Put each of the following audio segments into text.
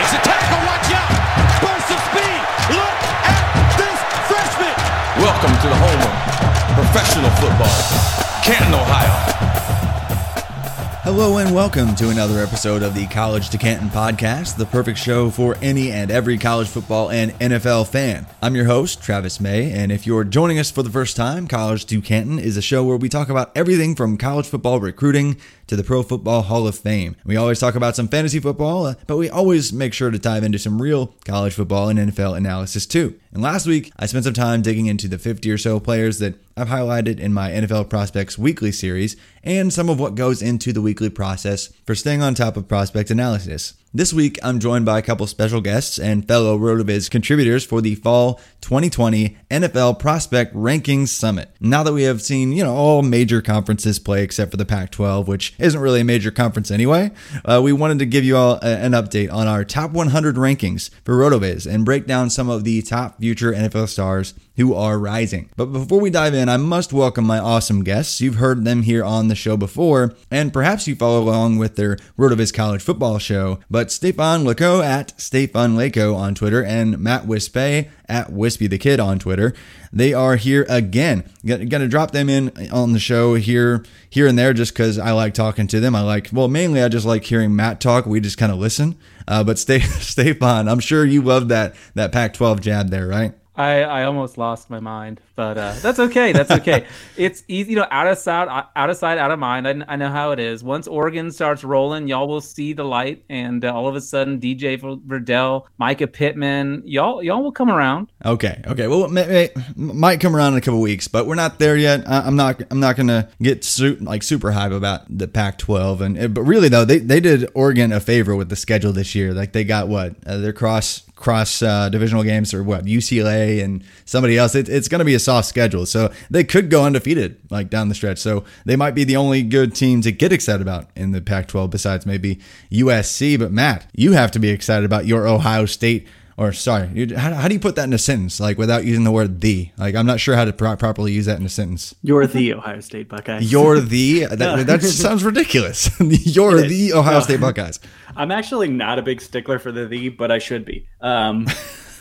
Breaks a tackle, watch out! Burst of speed! Look at this freshman! Welcome to the home of professional football, Canton, Ohio. Hello and welcome to another episode of the College to Canton podcast, the perfect show for any and every college football and NFL fan. I'm your host, Travis May, and if you're joining us for the first time, College to Canton is a show where we talk about everything from college football recruiting to the Pro Football Hall of Fame. We always talk about some fantasy football, uh, but we always make sure to dive into some real college football and NFL analysis too. And last week, I spent some time digging into the 50 or so players that I've highlighted in my NFL Prospects weekly series and some of what goes into the weekly process for staying on top of prospect analysis. This week, I'm joined by a couple special guests and fellow RotoViz contributors for the Fall 2020 NFL Prospect Rankings Summit. Now that we have seen, you know, all major conferences play except for the Pac 12, which isn't really a major conference anyway, uh, we wanted to give you all a, an update on our top 100 rankings for RotoViz and break down some of the top future NFL stars who are rising. But before we dive in, I must welcome my awesome guests. You've heard them here on the show before, and perhaps you follow along with their RotoViz college football show. But Stefan Leco at Stefan Leco on Twitter and Matt Wispe at Wispy the Kid on Twitter. They are here again. Gonna drop them in on the show here, here and there, just because I like talking to them. I like, well, mainly I just like hearing Matt talk. We just kind of listen. Uh, but stay, Stefan, I'm sure you love that that Pac-12 jab there, right? I, I almost lost my mind, but uh, that's okay. That's okay. it's easy, you know, out of sight, out of sight, out of mind. I, I know how it is. Once Oregon starts rolling, y'all will see the light, and uh, all of a sudden, DJ Verdell, Mycah Pittman, y'all y'all will come around. Okay, okay. Well, it, may, might come around in a couple weeks, but we're not there yet. I, am not I'm not gonna get su- like super hype about the Pac-12, and but really though, they they did Oregon a favor with the schedule this year. Like they got what uh, their cross cross uh, divisional games or what UCLA and somebody else. It, it's going to be a soft schedule, so they could go undefeated like down the stretch. So they might be the only good team to get excited about in the Pac-12 besides maybe USC. But Matt, you have to be excited about your Ohio State. Or sorry, how, how do you put that in a sentence like without using the word the? Like I'm not sure how to pro- properly use that in a sentence. You're the Ohio State Buckeyes. You're the that, that sounds ridiculous. You're the Ohio no. State Buckeyes. I'm actually not a big stickler for the the, but I should be. Um,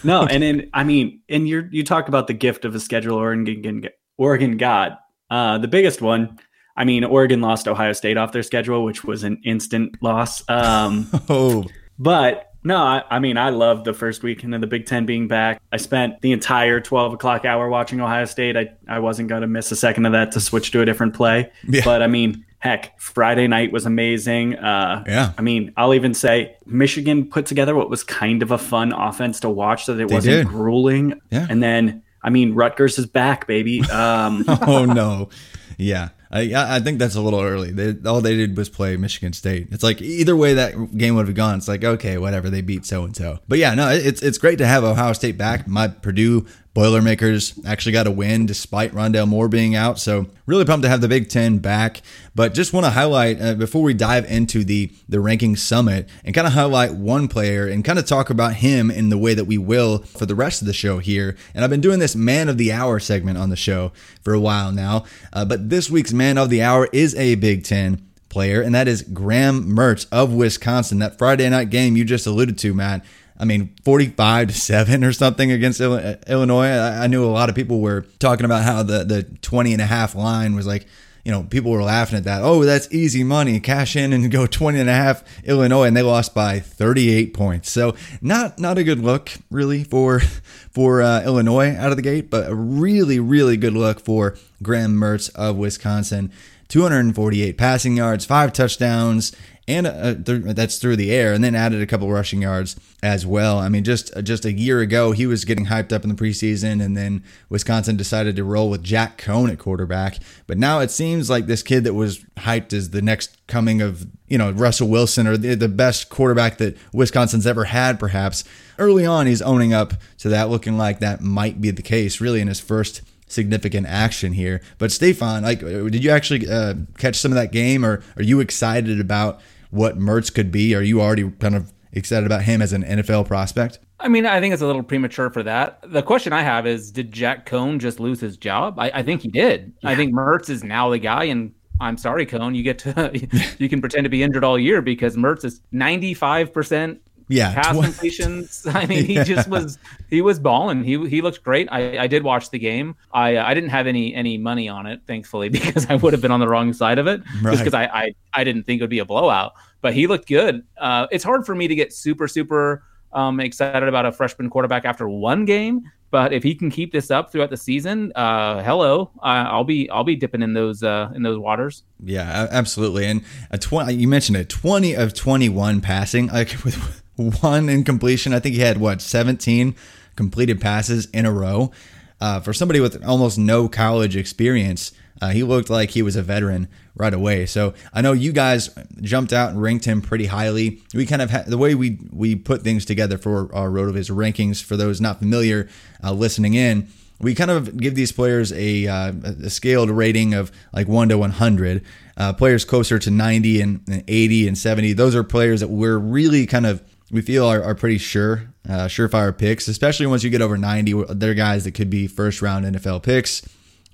no, and then I mean, and you you talk about the gift of a schedule Oregon Oregon got. Uh, the biggest one, I mean, Oregon lost Ohio State off their schedule, which was an instant loss. Um, oh, but no, I, I, mean, I loved the first weekend of the Big Ten being back. I spent the entire 12 o'clock hour watching Ohio State. I, I wasn't going to miss a second of that to switch to a different play. Yeah. But I mean, heck, Friday night was amazing. Uh, yeah. I mean, I'll even say Michigan put together what was kind of a fun offense to watch so that it they wasn't did. grueling. Yeah. And then, I mean, Rutgers is back, baby. Um, oh, no. Yeah. I I think that's a little early. They, all they did was play Michigan State. It's like either way that game would have gone. It's like okay, whatever. They beat so and so. But yeah, no, it's it's great to have Ohio State back. My Purdue Boilermakers actually got a win despite Rondale Moore being out. So really pumped to have the Big Ten back. But just want to highlight uh, before we dive into the the ranking summit and kind of highlight one player and kind of talk about him in the way that we will for the rest of the show here. And I've been doing this Man of the Hour segment on the show for a while now. Uh, but this week's Man of the Hour is a Big Ten player, and that is Graham Mertz of Wisconsin. That Friday night game you just alluded to, Matt. I mean, 45 to 7 or something against Illinois. I knew a lot of people were talking about how the, the 20 and a half line was like, you know, people were laughing at that. Oh, that's easy money. Cash in and go 20 and a half Illinois and they lost by 38 points. So, not not a good look really for for uh, Illinois out of the gate, but a really really good look for Graham Mertz of Wisconsin. 248 passing yards, five touchdowns, and uh, th- that's through the air, and then added a couple rushing yards as well. I mean, just uh, just a year ago, he was getting hyped up in the preseason, and then Wisconsin decided to roll with Jack Coan at quarterback. But now it seems like this kid that was hyped as the next coming of you know Russell Wilson or the, the best quarterback that Wisconsin's ever had, perhaps. Early on, he's owning up to that, looking like that might be the case, really, in his first significant action here. But Stefan, like, did you actually uh, catch some of that game, or are you excited about what Mertz could be? Are you already kind of excited about him as an NFL prospect? I mean, I think it's a little premature for that. The question I have is, did Jack Coan just lose his job? I, I think he did. Yeah. I think Mertz is now the guy, and I'm sorry, Coan, you get to you can pretend to be injured all year because Mertz is 95 percent yeah, pass tw- completions. I mean, he yeah. just was he was balling. He he looked great. I, I did watch the game. I I didn't have any any money on it, thankfully, because I would have been on the wrong side of it. Right. Just because I, I I didn't think it would be a blowout. But he looked good. Uh, it's hard for me to get super super um, excited about a freshman quarterback after one game. But if he can keep this up throughout the season, uh, hello, uh, I'll be I'll be dipping in those uh, in those waters. Yeah, absolutely. And a twenty, you mentioned it, twenty of twenty one passing, like with one incompletion. I think he had what 17 completed passes in a row. Uh, for somebody with almost no college experience, uh, he looked like he was a veteran right away. So I know you guys jumped out and ranked him pretty highly. We kind of the way we we put things together for our RotoViz rankings. For those not familiar, uh, listening in, we kind of give these players a, uh, a scaled rating of like 1 to 100. Uh, players closer to 90 and, and, 80 and 70, those are players that we're really kind of we feel are, are pretty sure, uh, surefire picks, especially once you get over 90. They're guys that could be first round NFL picks.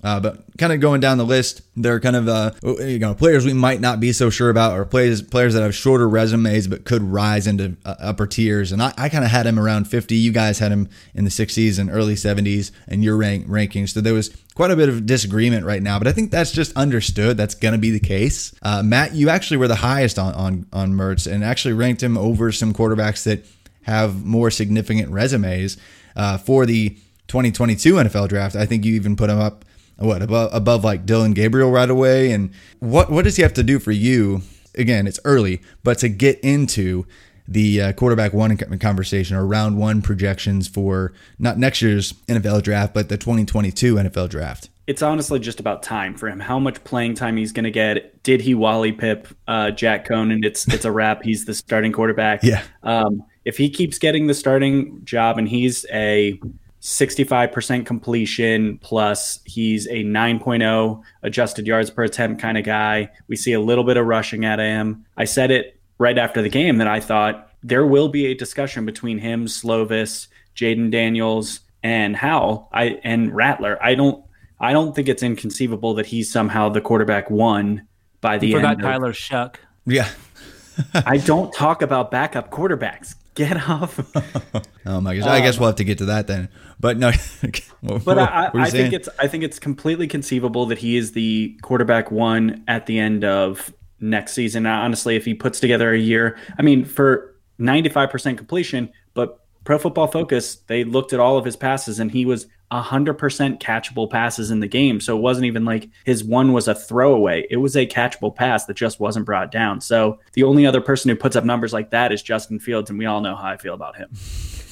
Uh, but kind of going down the list, there are kind of uh, you know players we might not be so sure about, or players players that have shorter resumes but could rise into uh, upper tiers. And I, I kind of had him around 50. You guys had him in the 60s and early 70s in your rank rankings. So there was quite a bit of disagreement right now, but I think that's just understood. That's going to be the case. Uh, Matt, you actually were the highest on on on Mertz and actually ranked him over some quarterbacks that have more significant resumes uh, for the 2022 NFL draft. I think you even put him up what above above like Dillon Gabriel right away. And what what does he have to do for you? Again, it's early, but to get into the uh, quarterback one conversation or round one projections for not next year's NFL draft, but the 2022 NFL draft. It's honestly just about time for him. How much playing time he's going to get? Did he Wally Pip uh, Jack Coan? It's it's a wrap. He's the starting quarterback. Yeah. Um, if he keeps getting the starting job and he's a 65% completion plus he's a 9.0 adjusted yards per attempt kind of guy. We see a little bit of rushing at him. I said it right after the game that I thought there will be a discussion between him, Slovis, Jayden Daniels, and Howell. I and Rattler. I don't I don't think it's inconceivable that he's somehow the quarterback one by the you forgot end. Tyler Shough. Yeah. I don't talk about backup quarterbacks. Get off. oh my gosh! I guess we'll have to get to that then. But no, what, but I, I think it's I think it's completely conceivable that he is the quarterback one at the end of next season. Honestly, if he puts together a year, I mean, for 95% completion, but Pro Football Focus, they looked at all of his passes and he was 100% catchable passes in the game. So it wasn't even like his one was a throwaway. It was a catchable pass that just wasn't brought down. So the only other person who puts up numbers like that is Justin Fields, and we all know how I feel about him.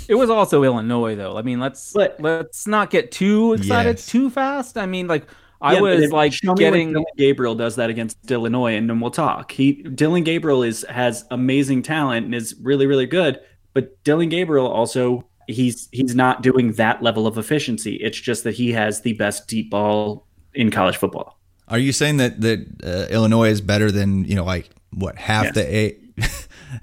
It was also Illinois, though. I mean, let's but, let's not get too excited yes. too fast. I mean, like I yeah, was like getting Dillon Gabriel does that against Illinois, and then we'll talk. He Dillon Gabriel is has amazing talent and is really really good, but Dillon Gabriel also he's he's not doing that level of efficiency. It's just that he has the best deep ball in college football. Are you saying that that uh, Illinois is better than you know like what half yes. the a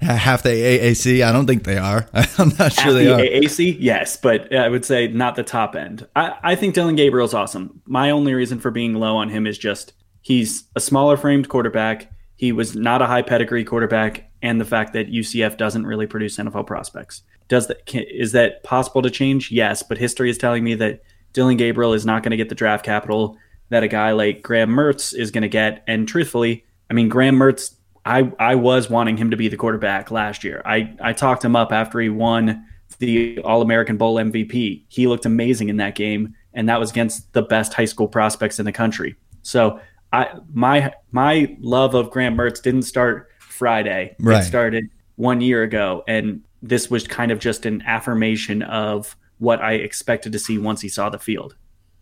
half the AAC? I don't think they are. I'm not sure they the are. AAC, yes, but I would say not the top end. I, I think Dillon Gabriel's awesome. My only reason for being low on him is just he's a smaller framed quarterback. He was not a high pedigree quarterback, and the fact that UCF doesn't really produce NFL prospects. Does that can, is that possible to change? Yes, but history is telling me that Dillon Gabriel is not going to get the draft capital that a guy like Graham Mertz is going to get. And truthfully, I mean, Graham Mertz I I was wanting him to be the quarterback last year. I I talked him up after he won the All American Bowl MVP. He looked amazing in that game, and that was against the best high school prospects in the country. So I my my love of Graham Mertz didn't start Friday. Right. It started one year ago, and this was kind of just an affirmation of what I expected to see once he saw the field.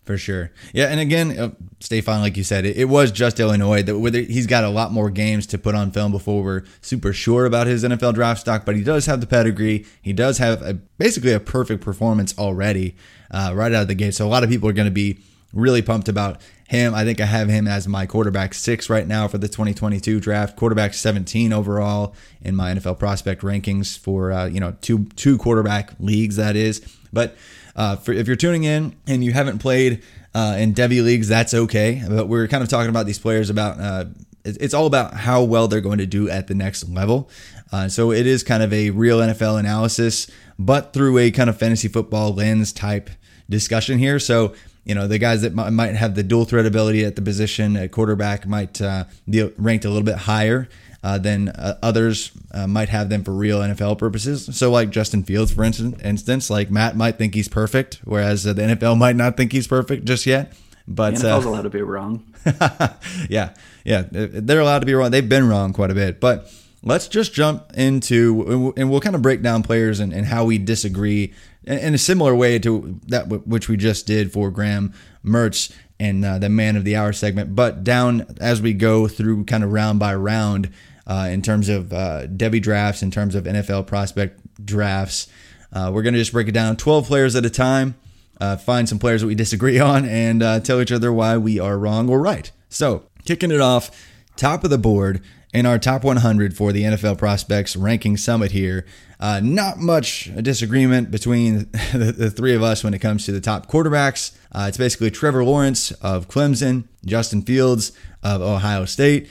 For sure. Yeah. And again, uh, Stefan, like you said, it, it, was just Illinois that whether he's got a lot more games to put on film before we're super sure about his NFL draft stock, but he does have the pedigree. He does have a, basically a perfect performance already uh, right out of the gate. So a lot of people are going to be really pumped about him. I think I have him as my quarterback six right now for the 2022 draft, quarterback 17 overall in my NFL prospect rankings for, uh, you know, two, two quarterback leagues, that is. But uh, for, if you're tuning in and you haven't played uh, in Devy leagues, that's okay. But we're kind of talking about these players about uh, it's all about how well they're going to do at the next level. Uh, so it is kind of a real NFL analysis, but through a kind of fantasy football lens type discussion here. So you know the guys that might have the dual threat ability at the position at quarterback might uh, be ranked a little bit higher uh, then uh, others uh, might have them for real NFL purposes. So, like Justin Fields, for instance, instance like Matt might think he's perfect, whereas the NFL might not think he's perfect just yet. But the NFL's allowed to be wrong. yeah, yeah, they're allowed to be wrong. They've been wrong quite a bit, but let's just jump into and we'll kind of break down players and, and how we disagree in a similar way to that which we just did for Graham Mertz and uh, the man of the hour segment, but down as we go through kind of round by round uh, in terms of uh, Devy drafts, in terms of NFL prospect drafts. Uh, we're going to just break it down 12 players at a time, uh, find some players that we disagree on, and uh, tell each other why we are wrong or right. So, kicking it off, top of the board in our top 100 for the NFL prospects ranking summit here. Uh, not much disagreement between the, the, three of us when it comes to the top quarterbacks. Uh, it's basically Trevor Lawrence of Clemson, Justin Fields of Ohio State,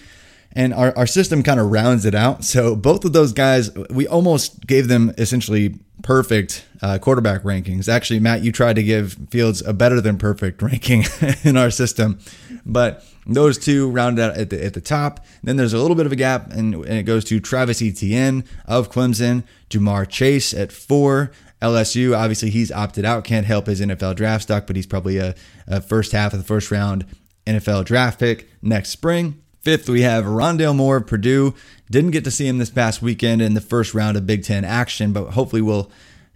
and our, our system kind of rounds it out. So both of those guys, we almost gave them essentially perfect uh, quarterback rankings. Actually, Matt, you tried to give Fields a better than perfect ranking in our system, but those two rounded out at the at the top. Then there's a little bit of a gap, and, and it goes to Travis Etienne of Clemson, Ja'Marr Chase at four. LSU, obviously, he's opted out. Can't help his NFL draft stock, but he's probably a, a first half of the first round NFL draft pick next spring. Fifth, we have Rondale Moore of Purdue. Didn't get to see him this past weekend in the first round of Big Ten action, but hopefully we'll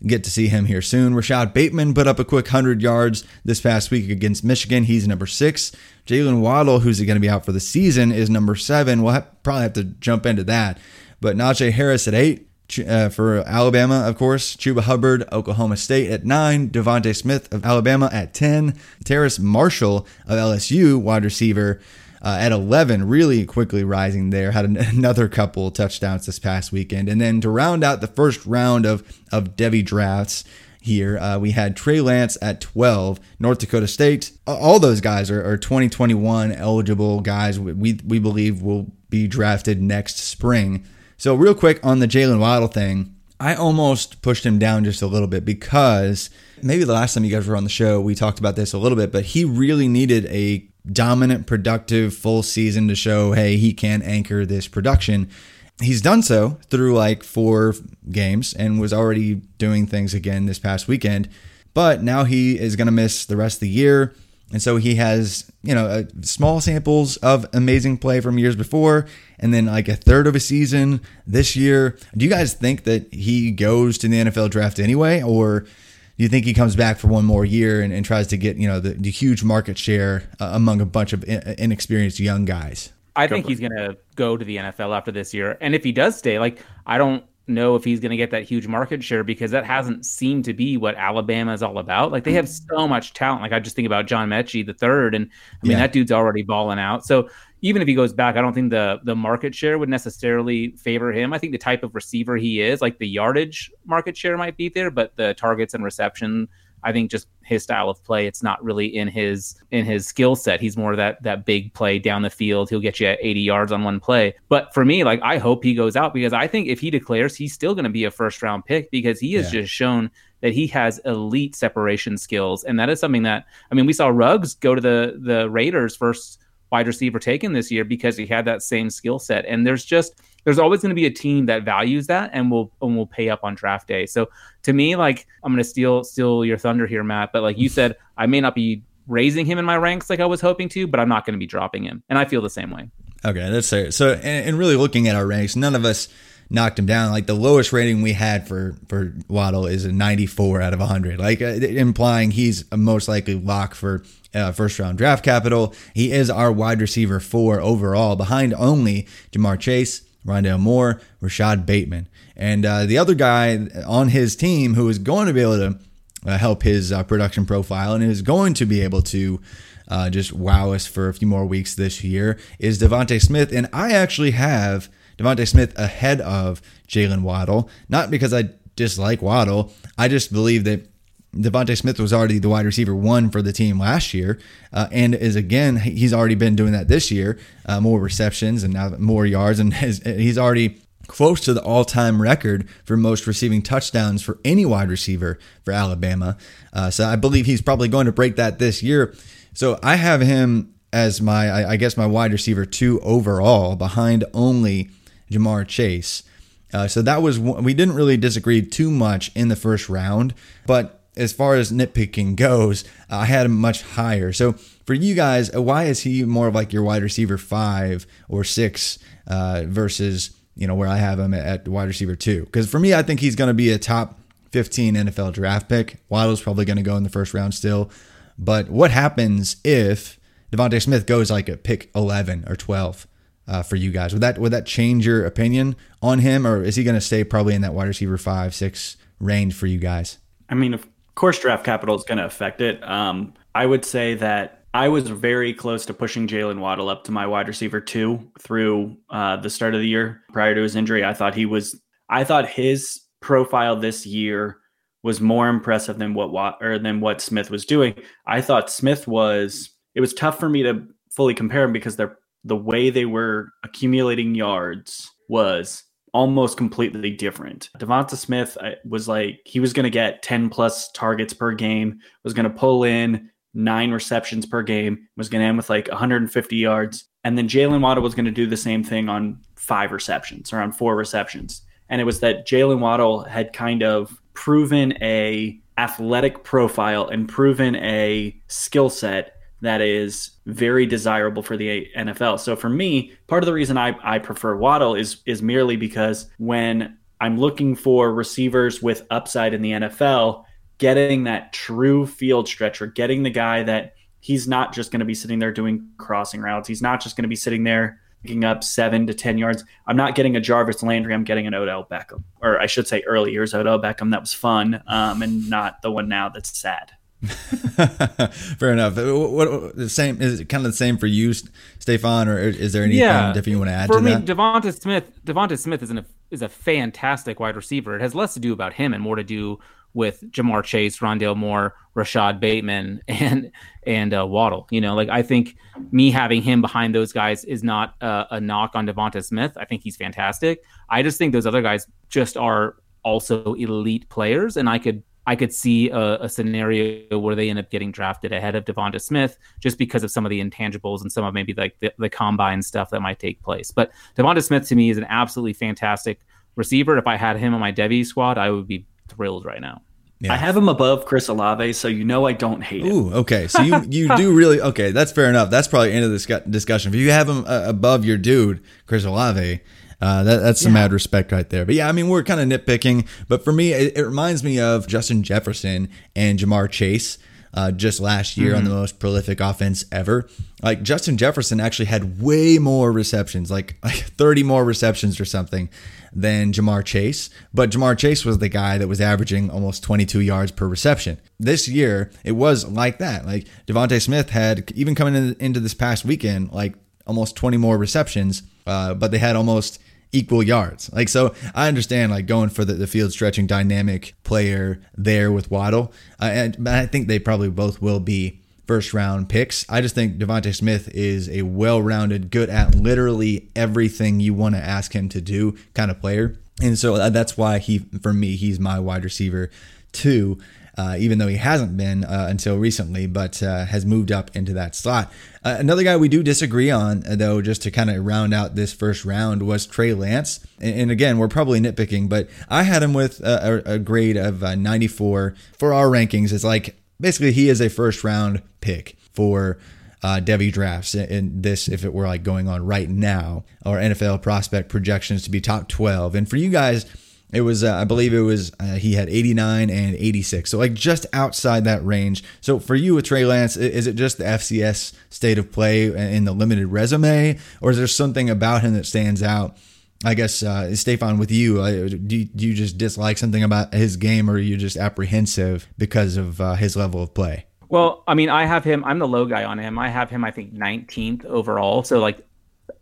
get to see him here soon. Rashod Bateman put up a quick 100 yards this past week against Michigan. He's number six. Jaylen Waddle, who's going to be out for the season, is number seven. We'll have, probably have to jump into that. But Najee Harris at eight. Uh, for Alabama, of course, Chuba Hubbard, Oklahoma State at nine, DeVonta Smith of Alabama at 10, Terrace Marshall of LSU, wide receiver, uh, at 11, really quickly rising there. Had an, another couple touchdowns this past weekend. And then to round out the first round of, of Devy drafts, here. Uh, we had Trey Lance at 12, North Dakota State. All those guys are, are 2021 eligible guys we, we believe will be drafted next spring. So, real quick on the Jaylen Waddle thing, I almost pushed him down just a little bit because maybe the last time you guys were on the show, we talked about this a little bit, but he really needed a dominant, productive full season to show, hey, he can anchor this production. He's done so through like four games and was already doing things again this past weekend. But now he is going to miss the rest of the year. And so he has, you know, uh, small samples of amazing play from years before, and then like a third of a season this year. Do you guys think that he goes to the NFL draft anyway, or do you think he comes back for one more year and, and tries to get, you know, the, the huge market share uh, among a bunch of in- inexperienced young guys? I think he's going to go to the NFL after this year. And if he does stay, like, I don't know if he's going to get that huge market share because that hasn't seemed to be what Alabama is all about. Like, they have so much talent. Like, I just think about John Metchie, the third, and I mean, yeah. that dude's already balling out. So, even if he goes back, I don't think the the market share would necessarily favor him. I think the type of receiver he is, like the yardage market share might be there, but the targets and reception I think just his style of play, it's not really in his in his skill set. He's more that that big play down the field. He'll get you at 80 yards on one play. But for me, like I hope he goes out because I think if he declares, he's still going to be a first round pick because he has yeah. just shown that he has elite separation skills, and that is something that I mean we saw Ruggs go to the the Raiders first wide receiver taken this year because he had that same skill set. And there's just there's always going to be a team that values that and will and will pay up on draft day. So to me, like I'm going to steal steal your thunder here, Matt. But like you said, I may not be raising him in my ranks like I was hoping to, but I'm not going to be dropping him, and I feel the same way. Okay, that's fair. So, and, and really looking at our ranks, none of us knocked him down. Like the lowest rating we had for for Waddle is a 94 out of 100, like uh, implying he's a most likely lock for uh, first round draft capital. He is our wide receiver four overall, behind only Ja'Marr Chase, Rondale Moore, Rashod Bateman. And uh, the other guy on his team who is going to be able to uh, help his uh, production profile and is going to be able to uh, just wow us for a few more weeks this year is DeVonta Smith. And I actually have DeVonta Smith ahead of Jaylen Waddle, not because I dislike Waddle. I just believe that DeVonta Smith was already the wide receiver one for the team last year, uh, and is again he's already been doing that this year, uh, more receptions and now more yards, and has, he's already close to the all-time record for most receiving touchdowns for any wide receiver for Alabama. Uh, so I believe he's probably going to break that this year. So I have him as my I, guess my wide receiver two overall, behind only Ja'Marr Chase. Uh, so that was we didn't really disagree too much in the first round, but as far as nitpicking goes, I had him much higher. So for you guys, uh, why is he more of like your wide receiver five or six uh, versus you know where I have him at wide receiver two? Because for me, I think he's going to be a top 15 NFL draft pick. Waddle's probably going to go in the first round still. But what happens if DeVonta Smith goes like a pick 11 or 12 uh, for you guys? Would that would that change your opinion on him, or is he going to stay probably in that wide receiver five six range for you guys? I mean, course, draft capital is going to affect it. Um, I would say that I was very close to pushing Jaylen Waddle up to my wide receiver two through uh, the start of the year prior to his injury. I thought he was, I thought his profile this year was more impressive than what or than what Smith was doing. I thought Smith was. It was tough for me to fully compare him because they're the way they were accumulating yards was almost completely different. Devonta Smith was like he was going to get 10 plus targets per game, was going to pull in nine receptions per game, was going to end with like 150 yards. And then Jaylen Waddle was going to do the same thing on five receptions or on four receptions. And it was that Jaylen Waddle had kind of proven a athletic profile and proven a skill set that is very desirable for the NFL. So for me, part of the reason I, I prefer Waddle is is merely because when I'm looking for receivers with upside in the NFL, getting that true field stretcher, getting the guy that he's not just going to be sitting there doing crossing routes. He's not just going to be sitting there picking up seven to 10 yards. I'm not getting a Jarvis Landry. I'm getting an Odell Beckham, or I should say early years Odell Beckham. That was fun um, and not the one now that's sad. Fair enough. What, what, the same is it kind of the same for you, Stefan, or is there anything yeah, different you want to add for to me, that? Devonta Smith. Devonta Smith is an, is a fantastic wide receiver. It has less to do about him and more to do with Ja'Marr Chase, Rondale Moore, Rashod Bateman, and and uh, Waddle. You know, like I think me having him behind those guys is not uh, a knock on Devonta Smith. I think he's fantastic. I just think those other guys just are also elite players, and I could I could see a, a, scenario where they end up getting drafted ahead of Devonta Smith just because of some of the intangibles and some of maybe like the, the combine stuff that might take place. But Devonta Smith to me is an absolutely fantastic receiver. If I had him on my Devy squad, I would be thrilled right now. Yeah. I have him above Chris Olave, so you know I don't hate him. Ooh, okay. So you you do really okay. That's fair enough. That's probably end of this discussion. If you have him uh, above your dude, Chris Olave, uh, that, that's some yeah. mad respect right there. But yeah, I mean, we're kind of nitpicking. But for me, it, it, reminds me of Justin Jefferson and Ja'Marr Chase. Uh, just last year mm-hmm. on the mm-hmm. most prolific offense ever. Like Justin Jefferson actually had way more receptions, like, like 30 more receptions or something than Ja'Marr Chase, but Ja'Marr Chase was the guy that was averaging almost 22 yards per reception. This year, it was like that. Like DeVonta Smith had, even coming in, into this past weekend, like almost 20 more receptions, uh, but they had almost equal yards. Like, so I understand like going for the, the field stretching dynamic player there with Waddle. Uh, and I think they probably both will be first round picks. I just think DeVonta Smith is a well rounded, good at literally everything you want to ask him to do kind of player. And so uh, that's why he, for me, he's my wide receiver too. Uh, even though he hasn't been uh, until recently, but uh, has moved up into that slot. Uh, another guy we do disagree on, uh, though, just to kind of round out this first round, was Trey Lance. And, and again, we're probably nitpicking, but I had him with a, a grade of 94 for our rankings. It's like basically he is a first round pick for uh, Devy drafts in this if it were like going on right now or NFL prospect projections to be top 12. And for you guys, it was uh, I believe it was uh, he had 89 and 86. So like just outside that range. So for you with Trey Lance, is it just the FCS state of play in the limited resume or is there something about him that stands out? I guess uh, Stefan, with you, uh, do, you, do you just dislike something about his game, or are you just apprehensive because of uh, his level of play? Well, I mean, I have him. I'm the low guy on him. I have him. I think 19th overall. So like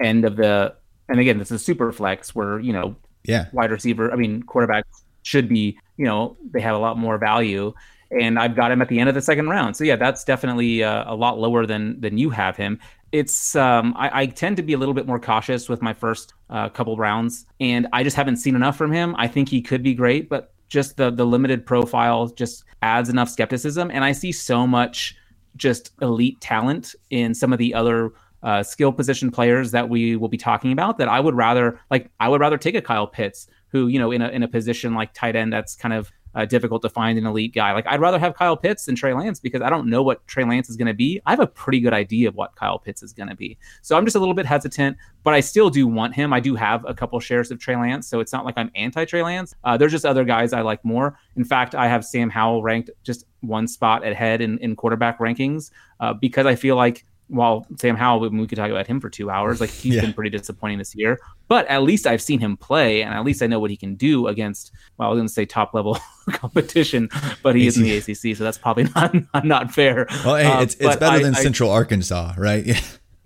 end of the. And again, this is super flex where you know, yeah, wide receiver. I mean, quarterback should be. You know, they have a lot more value and I've got him at the end of the second round. So yeah, that's definitely uh, a lot lower than than you have him it's um, I, I, tend to be a little bit more cautious with my first uh, couple rounds, and I just haven't seen enough from him. I think he could be great, but just the the limited profile just adds enough skepticism, and I see so much just elite talent in some of the other uh, skill position players that we will be talking about that I would rather like I would rather take a Kyle Pitts who you know in a in a position like tight end that's kind of uh, difficult to find an elite guy. Like I'd rather have Kyle Pitts than Trey Lance because I don't know what Trey Lance is going to be. I have a pretty good idea of what Kyle Pitts is going to be. So I'm just a little bit hesitant, but I still do want him. I do have a couple shares of Trey Lance, so it's not like I'm anti Trey Lance. Uh, there's just other guys I like more. In fact, I have Sam Howell ranked just one spot ahead in, in quarterback rankings uh, because I feel like while Sam Howell, we could talk about him for two hours. Like he's yeah. been pretty disappointing this year, but at least I've seen him play, and at least I know what he can do against. Well, I was going to say top level competition, but he is in the ACC, so that's probably not not fair. Well, hey, it's it's better I, than I, Central Arkansas, right? Yeah,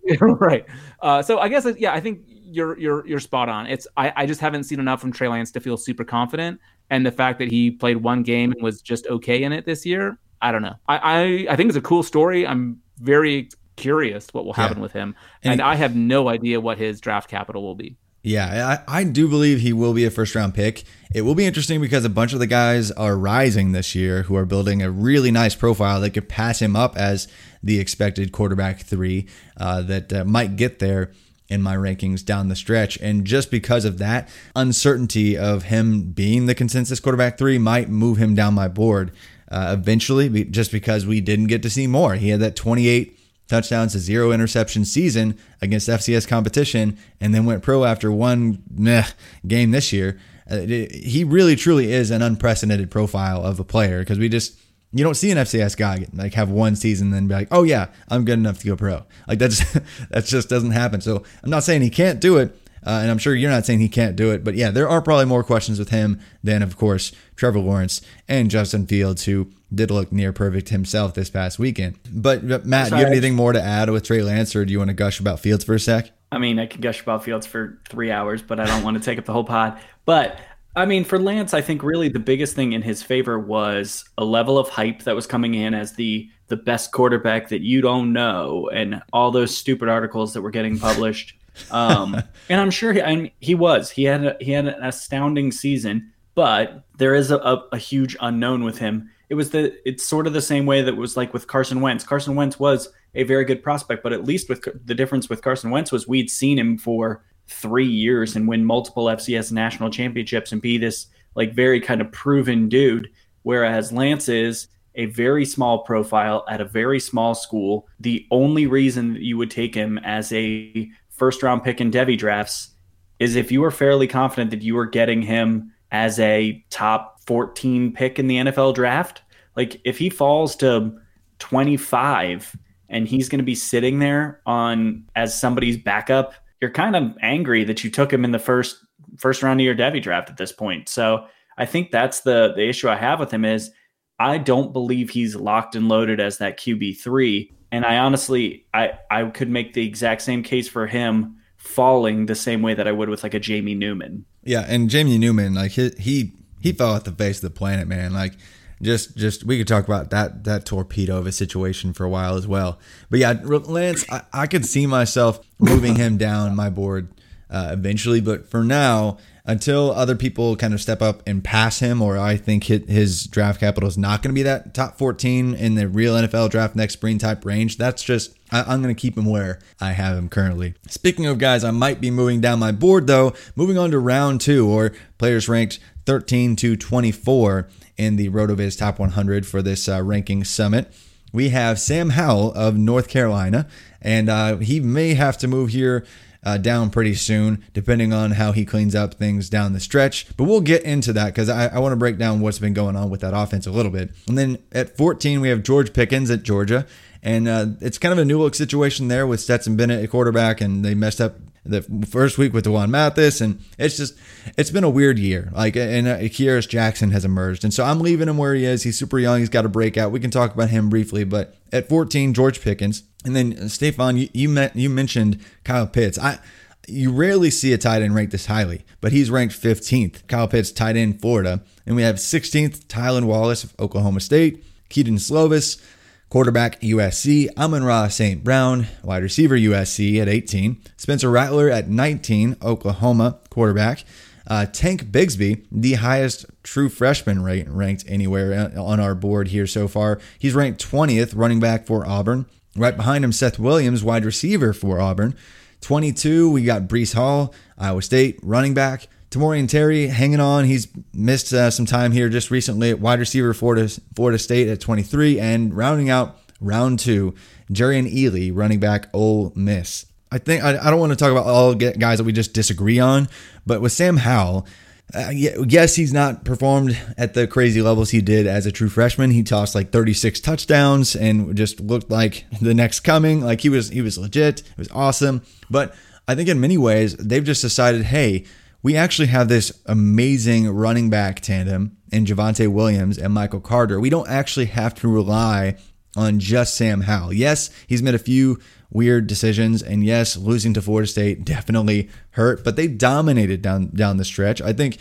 right. Uh, so I guess yeah, I think you're you're you're spot on. It's I, I just haven't seen enough from Trey Lance to feel super confident, and the fact that he played one game and was just okay in it this year, I don't know. I I, I think it's a cool story. I'm very curious what will happen yeah. with him. And, and I have no idea what his draft capital will be. Yeah, I, I do believe he will be a first round pick. It will be interesting because a bunch of the guys are rising this year who are building a really nice profile that could pass him up as the expected quarterback three uh, that uh, might get there in my rankings down the stretch. And just because of that, uncertainty of him being the consensus quarterback three might move him down my board uh, eventually, just because we didn't get to see more. He had that 28 touchdowns to zero interception season against FCS competition, and then went pro after one meh, game this year. Uh, he really truly is an unprecedented profile of a player because we just you don't see an FCS guy like have one season and then be like, oh yeah, I'm good enough to go pro. Like that's that just doesn't happen. So I'm not saying he can't do it, uh, and I'm sure you're not saying he can't do it, but yeah, there are probably more questions with him than, of course, Trevor Lawrence and Justin Fields, who did look near perfect himself this past weekend. But, but Matt, do you have anything more to add with Trey Lance, or do you want to gush about Fields for a sec? I mean, I could gush about Fields for three hours, but I don't want to take up the whole pod. But I mean, for Lance, I think really the biggest thing in his favor was a level of hype that was coming in as the the best quarterback that you don't know, and all those stupid articles that were getting published. Um, and I'm sure he, I mean, he was. He had a, he had an astounding season. but there is a, a, a huge unknown with him. It was the it's sort of the same way that was like with Carson Wentz. Carson Wentz was a very good prospect, but at least with the difference with Carson Wentz was we'd seen him for three years and win multiple FCS national championships and be this like very kind of proven dude. Whereas Lance is a very small profile at a very small school. The only reason that you would take him as a first round pick in Devy drafts is if you were fairly confident that you were getting him as a top 14 pick in the NFL draft. Like if he falls to 25 and he's going to be sitting there on as somebody's backup, you're kind of angry that you took him in the first first round of your Devy draft at this point. So I think that's the the issue I have with him is I don't believe he's locked and loaded as that QB three. And I honestly I I could make the exact same case for him falling the same way that I would with like a Jamie Newman. Yeah, and Jamie Newman, like he he he fell off the face of the planet, man. Like just just we could talk about that that torpedo of a situation for a while as well. But yeah, Lance, I, I could see myself moving him down my board uh, eventually, but for now, until other people kind of step up and pass him, or I think his draft capital is not going to be that top 14 in the real NFL draft next spring type range. That's just, I, am going to keep him where I have him currently. Speaking of guys, I might be moving down my board though, moving on to round two, or players ranked 13 to 24 in the RotoViz Top 100 for this uh, ranking summit. We have Sam Howell of North Carolina, and uh, he may have to move here uh, down pretty soon, depending on how he cleans up things down the stretch. But we'll get into that because I, I want to break down what's been going on with that offense a little bit. And then at 14, we have George Pickens at Georgia. And uh, it's kind of a new look situation there with Stetson Bennett at quarterback, and they messed up the first week with D'Wan Mathis, and it's just it's been a weird year. Like, and uh, Kearis Jackson has emerged, and so I'm leaving him where he is. He's super young. He's got a breakout. We can talk about him briefly, but at 14, George Pickens. And then uh, Stefan, you you, met, you mentioned Kyle Pitts. I you rarely see a tight end ranked this highly, but he's ranked 15th. Kyle Pitts, tight end, Florida, and we have 16th Tylan Wallace of Oklahoma State, Kedon Slovis, quarterback USC, Amon-Ra St. Brown, wide receiver USC at 18, Spencer Rattler at 19, Oklahoma quarterback. Uh, Tank Bigsby, the highest true freshman rate ranked anywhere on our board here so far. He's ranked 20th, running back for Auburn. Right behind him, Seth Williams, wide receiver for Auburn. 22, we got Breece Hall, Iowa State, running back. Tamorrion Terry hanging on. He's missed uh, some time here just recently at wide receiver Florida, Florida State at 23. And rounding out round two, Jerrion Ealy, running back Ole Miss. I think I, I don't want to talk about all guys that we just disagree on, but with Sam Howell, uh, yes, he's not performed at the crazy levels he did as a true freshman. He tossed like 36 touchdowns and just looked like the next coming. Like he was, he was legit. It was awesome. But I think in many ways they've just decided, hey, we actually have this amazing running back tandem in Javonte Williams and Michael Carter. We don't actually have to rely on just Sam Howell. Yes, he's made a few weird decisions. And yes, losing to Florida State definitely hurt, but they dominated down down the stretch. I think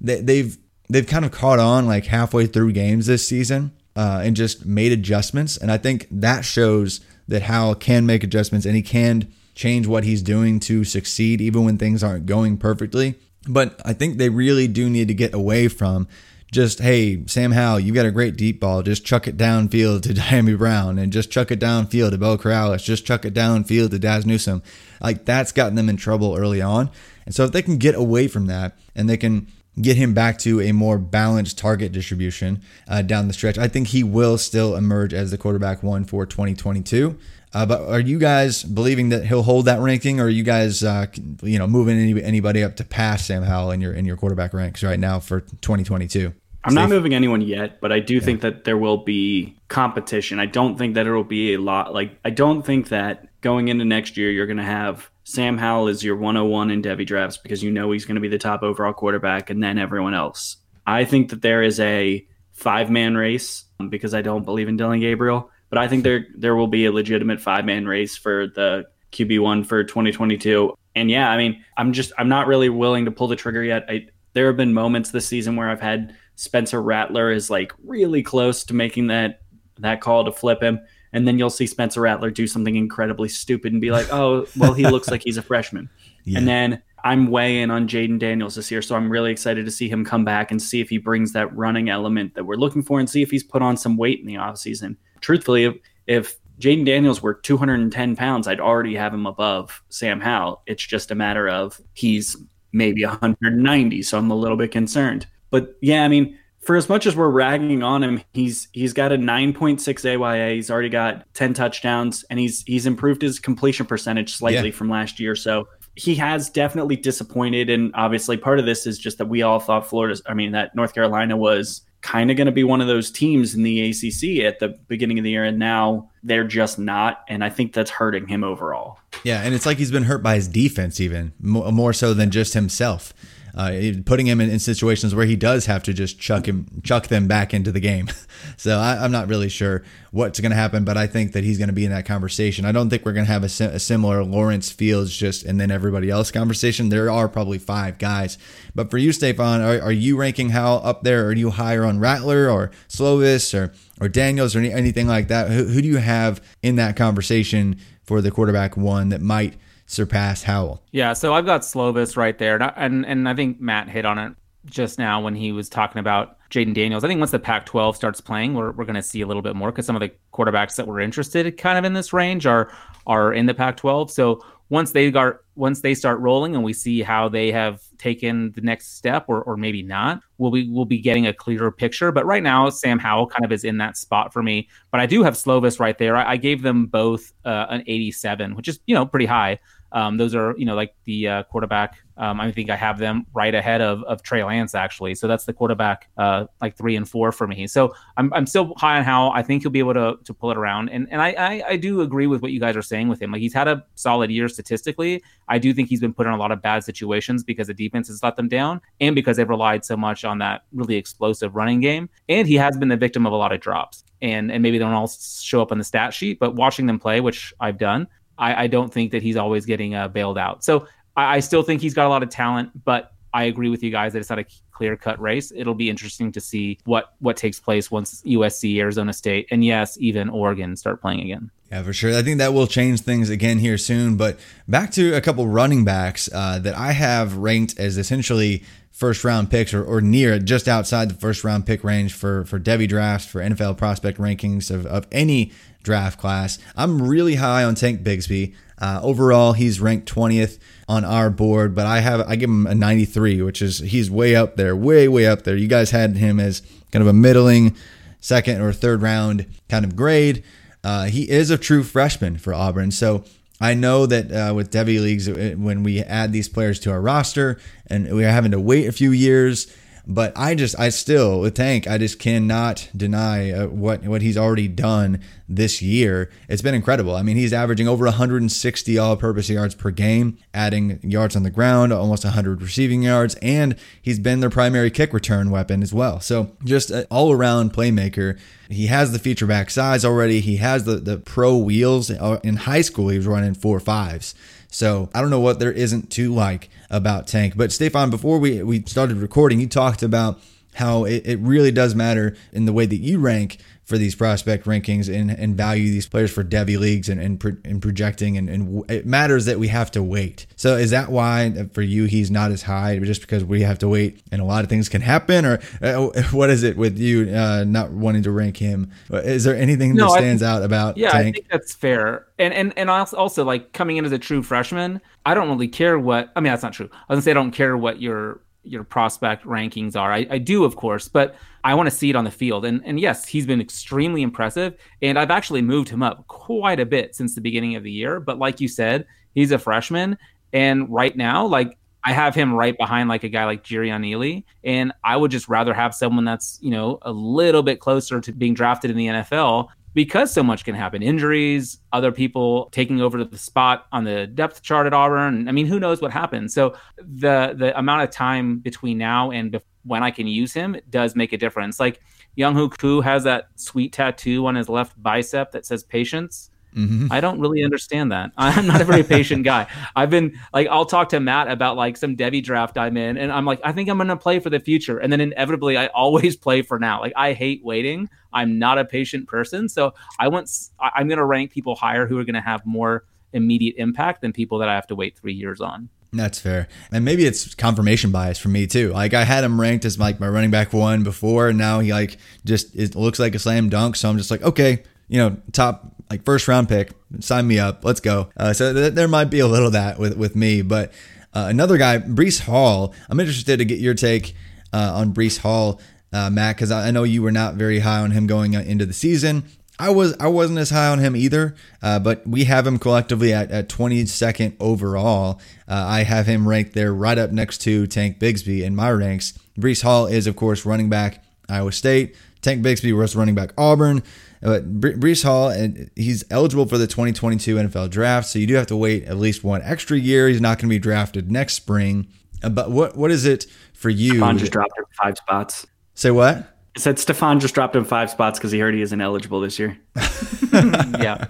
they, they've they've kind of caught on like halfway through games this season uh, and just made adjustments. And I think that shows that Howell can make adjustments and he can change what he's doing to succeed even when things aren't going perfectly. But I think they really do need to get away from just hey Sam Howell, you've got a great deep ball. Just chuck it downfield to Dyami Brown, and just chuck it downfield to Beau Corrales. Just chuck it downfield to Dazz Newsome. Like that's gotten them in trouble early on. And so if they can get away from that and they can get him back to a more balanced target distribution uh, down the stretch, I think he will still emerge as the quarterback one for 2022. Uh, but are you guys believing that he'll hold that ranking, or are you guys, uh, you know, moving any, anybody up to pass Sam Howell in your in your quarterback ranks right now for 2022? I'm not moving anyone yet, but I do yeah. think that there will be competition. I don't think that it will be a lot. Like I don't think that going into next year you're going to have Sam Howell as your 101 in Devy drafts because you know he's going to be the top overall quarterback, and then everyone else. I think that there is a five man race because I don't believe in Dillon Gabriel. But I think there there will be a legitimate five man race for the QB one for 2022. And yeah, I mean, I'm just I'm not really willing to pull the trigger yet. I, there have been moments this season where I've had Spencer Rattler is like really close to making that that call to flip him. And then you'll see Spencer Rattler do something incredibly stupid and be like, oh, well, he looks like he's a freshman. Yeah. And then I'm way in on Jayden Daniels this year, so I'm really excited to see him come back and see if he brings that running element that we're looking for and see if he's put on some weight in the offseason. Truthfully, if, if Jayden Daniels were 210 pounds, I'd already have him above Sam Howell. It's just a matter of he's maybe 190, so I'm a little bit concerned. But yeah, I mean, for as much as we're ragging on him, he's he's got a 9.6 AYA. He's already got 10 touchdowns, and he's he's improved his completion percentage slightly yeah. from last year. So he has definitely disappointed, and obviously part of this is just that we all thought Florida, I mean that North Carolina was kind of going to be one of those teams in the ACC at the beginning of the year, and now they're just not. And I think that's hurting him overall. Yeah, and it's like he's been hurt by his defense, even more so than just himself uh, putting him in, in, situations where he does have to just chuck him, chuck them back into the game. so I, am not really sure what's going to happen, but I think that he's going to be in that conversation. I don't think we're going to have a, a, similar Lawrence Fields just and then everybody else conversation. There are probably five guys, but for you, Stefan, are, are you ranking Howell up there? Are you higher on Rattler or Slovis or or Daniels or any, anything like that? Who, who do you have in that conversation for the quarterback one that might surpass Howell. Yeah, so I've got Slovis right there, and and and I think Matt hit on it just now when he was talking about Jayden Daniels. I think once the Pac-12 starts playing, we're, we're going to see a little bit more because some of the quarterbacks that were interested kind of in this range are are in the Pac-12. So once they got once they start rolling and we see how they have taken the next step or, or maybe not, we'll be we'll be getting a clearer picture. But right now, Sam Howell kind of is in that spot for me. But I do have Slovis right there. I, I gave them both uh, an 87, which is you know pretty high. Um, those are, you know, like the uh, quarterback. Um, I think I have them right ahead of, of Trey Lance, actually. So that's the quarterback, uh, like three and four for me. So I'm, I'm still high on Howell I think he'll be able to, to pull it around. And, and I, I, I do agree with what you guys are saying with him. Like he's had a solid year statistically. I do think he's been put in a lot of bad situations because the defense has let them down and because they've relied so much on that really explosive running game. And he has been the victim of a lot of drops. And, and maybe they don't all show up on the stat sheet, but watching them play, which I've done, I, I don't think that he's always getting uh, bailed out. So I, I still think he's got a lot of talent, but I agree with you guys that it's not a clear cut race. It'll be interesting to see what what takes place once USC, Arizona State, and yes, even Oregon start playing again. Yeah, for sure. I think that will change things again here soon. But back to a couple running backs uh, that I have ranked as essentially first round picks or, or near just outside the first round pick range for for Devy drafts for NFL prospect rankings of, of any draft class. I'm really high on Tank Bigsby. Uh, overall, he's ranked 20th on our board, but I have I give him a 93, which is he's way up there, way way up there. You guys had him as kind of a middling second or third round kind of grade. Uh, he is a true freshman for Auburn, so I know that uh, with Devy leagues, uh, when we add these players to our roster and we're having to wait a few years, but I just, I still with Tank, I just cannot deny uh, what what he's already done this year. It's been incredible. I mean, he's averaging over 160 all-purpose yards per game, adding yards on the ground, almost 100 receiving yards, and he's been their primary kick return weapon as well. So just an all-around playmaker. He has the feature back size already. He has the the pro wheels. Uh, in high school, he was running four fives. So I don't know what there isn't to like about Tank. But Stefan, before we, we started recording, you talked about how it, it really does matter in the way that you rank for these prospect rankings and, and value these players for Devy leagues and, and, pro, and projecting. And, and it matters that we have to wait. So is that why for you he's not as high just because we have to wait and a lot of things can happen? Or uh, what is it with you uh, not wanting to rank him? Is there anything no, that stands think, out about Yeah, Tank? I think that's fair. And, and, and also like coming in as a true freshman, I don't really care what, I mean, that's not true. I was gonna say I don't care what your your prospect rankings are. I, I do, of course, but I want to see it on the field. And and yes, he's been extremely impressive. And I've actually moved him up quite a bit since the beginning of the year. But like you said, he's a freshman. And right now, like I have him right behind like a guy like Ealy. And I would just rather have someone that's, you know, a little bit closer to being drafted in the NFL because so much can happen. Injuries other people taking over the spot on the depth chart at auburn. I mean who knows what happens? So the the amount of time between now and when i can use him does make a difference. Like Younghoe Koo has that sweet tattoo on his left bicep that says patience Mm-hmm. I don't really understand that. I'm not a very patient guy. I've been like, I'll talk to Matt about like some Devy draft I'm in, and I'm like, I think I'm going to play for the future. And then inevitably, I always play for now. Like, I hate waiting. I'm not a patient person. So I want, I'm going to rank people higher who are going to have more immediate impact than people that I have to wait three years on. That's fair. And maybe it's confirmation bias for me too. Like I had him ranked as like my running back one before, and now he like just it looks like a slam dunk. So I'm just like, okay, you know, top like first round pick, sign me up, let's go. Uh, so th- there might be a little of that with with me, but uh, another guy, Breece Hall. I'm interested to get your take uh, on Breece Hall, uh, Matt, because I know you were not very high on him going into the season. I was I wasn't as high on him either, uh, but we have him collectively at, at 22nd overall. Uh, I have him ranked there right up next to Tank Bigsby in my ranks. Breece Hall is of course running back Iowa State. Tank Bigsby was running back Auburn. But Breece Hall, and he's eligible for the 2022 NFL draft, so you do have to wait at least one extra year. He's not going to be drafted next spring. Uh, but what what is it for you? Stefan just dropped him five spots. Say what? I said Stefan just dropped him five spots because he heard he isn't eligible this year. yeah.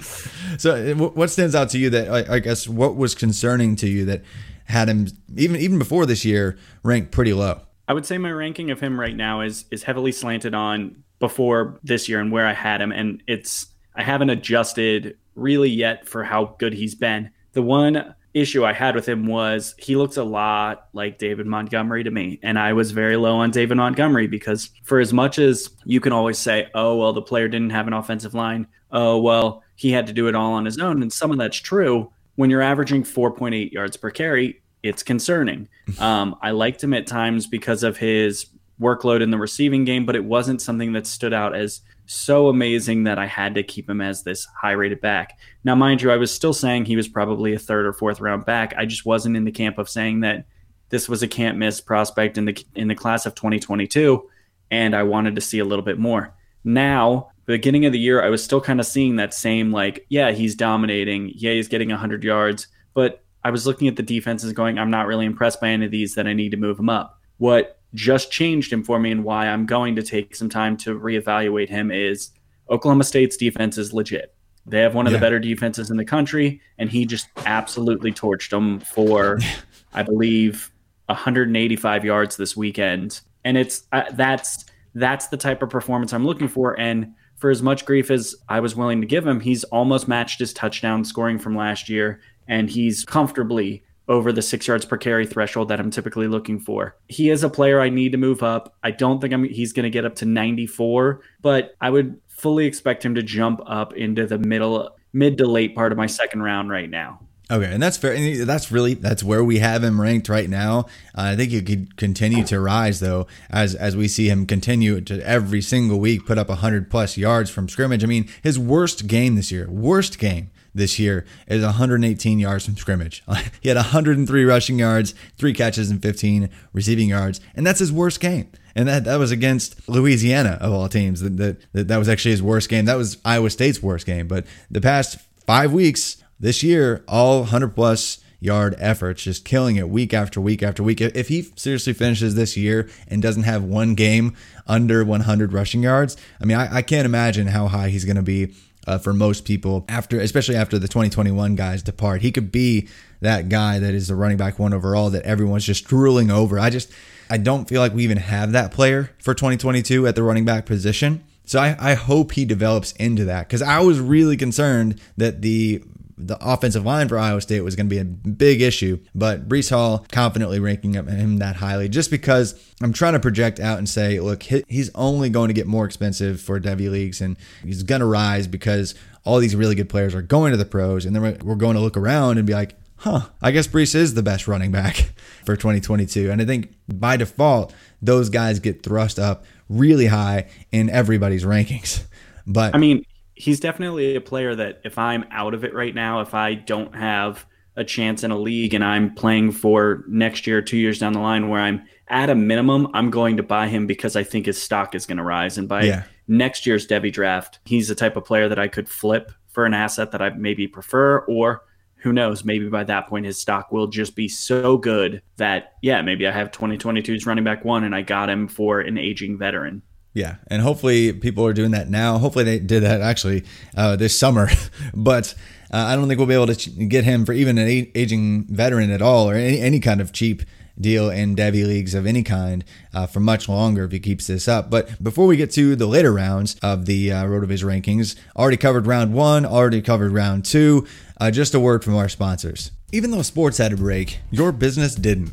So, uh, what stands out to you that I, I guess what was concerning to you that had him even even before this year ranked pretty low? I would say my ranking of him right now is is heavily slanted on before this year and where I had him, and it's I haven't adjusted really yet for how good he's been. The one issue I had with him was he looks a lot like David Montgomery to me. And I was very low on David Montgomery because for as much as you can always say, oh, well, the player didn't have an offensive line. Oh, well, he had to do it all on his own. And some of that's true. When you're averaging 4.8 yards per carry, it's concerning. Um, I liked him at times because of his workload in the receiving game, but it wasn't something that stood out as so amazing that I had to keep him as this high rated back. Now, mind you, I was still saying he was probably a third or fourth round back. I just wasn't in the camp of saying that this was a can't miss prospect in the in the class of 2022, and I wanted to see a little bit more. Now, beginning of the year, I was still kind of seeing that same like, yeah, he's dominating, yeah, he's getting 100 yards, but I was looking at the defenses going, I'm not really impressed by any of these that I need to move him up. What just changed him for me and why I'm going to take some time to reevaluate him is Oklahoma State's defense is legit. They have one of yeah. the better defenses in the country, and he just absolutely torched them for, I believe, 185 yards this weekend. And it's uh, that's that's the type of performance I'm looking for. And for as much grief as I was willing to give him, he's almost matched his touchdown scoring from last year, and he's comfortably over the six yards per carry threshold that I'm typically looking for. He is a player I need to move up. I don't think I'm, he's going to get up to 94, but I would fully expect him to jump up into the middle, mid to late part of my second round right now. Okay, and that's fair. And that's really that's where we have him ranked right now. Uh, I think he could continue to rise though, as as we see him continue to every single week put up hundred plus yards from scrimmage. I mean, his worst game this year, worst game this year is 118 yards from scrimmage. he had 103 rushing yards, three catches, and 15 receiving yards, and that's his worst game. And that, that was against Louisiana of all teams. That, that that was actually his worst game. That was Iowa State's worst game. But the past five weeks this year, all 100 plus yard efforts, just killing it week after week after week. If he seriously finishes this year and doesn't have one game under 100 rushing yards, I mean, I, I can't imagine how high he's going to be uh, for most people after, especially after the 2021 guys depart. He could be that guy that is the running back one overall that everyone's just drooling over. I just, I don't feel like we even have that player for 2022 at the running back position. So I, I hope he develops into that because I was really concerned that the the offensive line for Iowa State was going to be a big issue. But Breece Hall confidently ranking him that highly just because I'm trying to project out and say, look, he's only going to get more expensive for Devy leagues and he's going to rise because all these really good players are going to the pros. And then we're going to look around and be like, huh, I guess Breece is the best running back for 2022. And I think by default, those guys get thrust up really high in everybody's rankings. But I mean, he's definitely a player that if I'm out of it right now, if I don't have a chance in a league and I'm playing for next year, two years down the line, where I'm at a minimum, I'm going to buy him because I think his stock is going to rise. And by yeah. next year's Devy draft, he's the type of player that I could flip for an asset that I maybe prefer, or who knows, maybe by that point his stock will just be so good that, yeah, maybe I have 2022's running back one and I got him for an aging veteran. Yeah, and hopefully people are doing that now. Hopefully they did that actually uh, this summer, but uh, I don't think we'll be able to get him for even an aging veteran at all, or any, any kind of cheap deal in Devy leagues of any kind uh, for much longer if he keeps this up. But before we get to the later rounds of the uh, RotoViz rankings, already covered round one, already covered round two. uh, just a word from our sponsors. Even though sports had a break, your business didn't.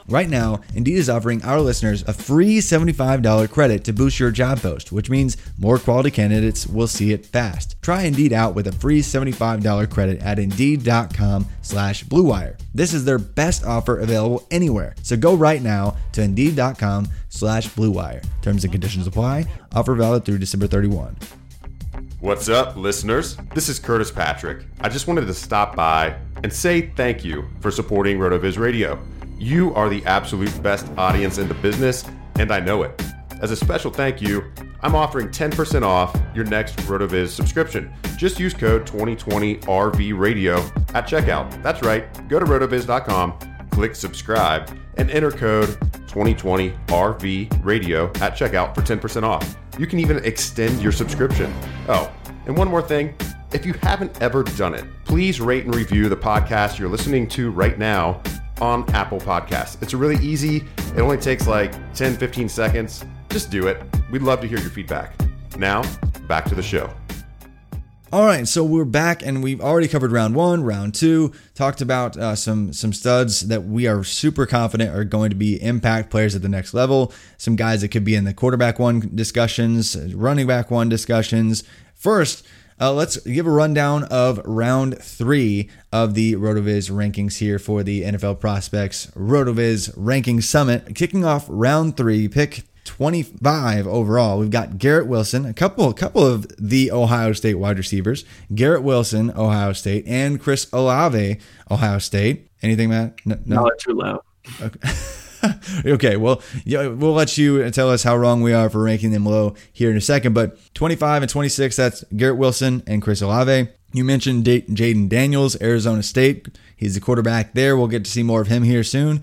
Right now, Indeed is offering our listeners a free $75 credit to boost your job post, which means more quality candidates will see it fast. Try Indeed out with a free $75 credit at Indeed.com slash BlueWire. This is their best offer available anywhere. So go right now to Indeed.com slash BlueWire. Terms and conditions apply. Offer valid through December 31. What's up, listeners? This is Curtis Patrick. I just wanted to stop by and say thank you for supporting RotoViz Radio. You are the absolute best audience in the business, and I know it. As a special thank you, I'm offering 10% off your next RotoViz subscription. Just use code 2020RV Radio at checkout. That's right. Go to rotoviz.com, click subscribe, and enter code 2020RV Radio at checkout for 10% off. You can even extend your subscription. Oh, and one more thing. If you haven't ever done it, please rate and review the podcast you're listening to right now on Apple Podcasts. It's really easy. It only takes like 10, 15 seconds. Just do it. We'd love to hear your feedback. Now, back to the show. All right, so we're back, and we've already covered round one, round two. Talked about uh, some some studs that we are super confident are going to be impact players at the next level. Some guys that could be in the quarterback one discussions, running back one discussions. First, uh, let's give a rundown of round three of the RotoViz rankings here for the NFL Prospects RotoViz Ranking Summit. Kicking off round three, pick 25 overall. We've got Garrett Wilson, a couple, a couple of the Ohio State wide receivers. Garrett Wilson, Ohio State, and Chris Olave, Ohio State. Anything, Matt? No, no? no too low. Okay. okay, well, yeah, we'll let you tell us how wrong we are for ranking them low here in a second. But 25 and 26, that's Garrett Wilson and Chris Olave. You mentioned Jayden Daniels, Arizona State. He's the quarterback there. We'll get to see more of him here soon.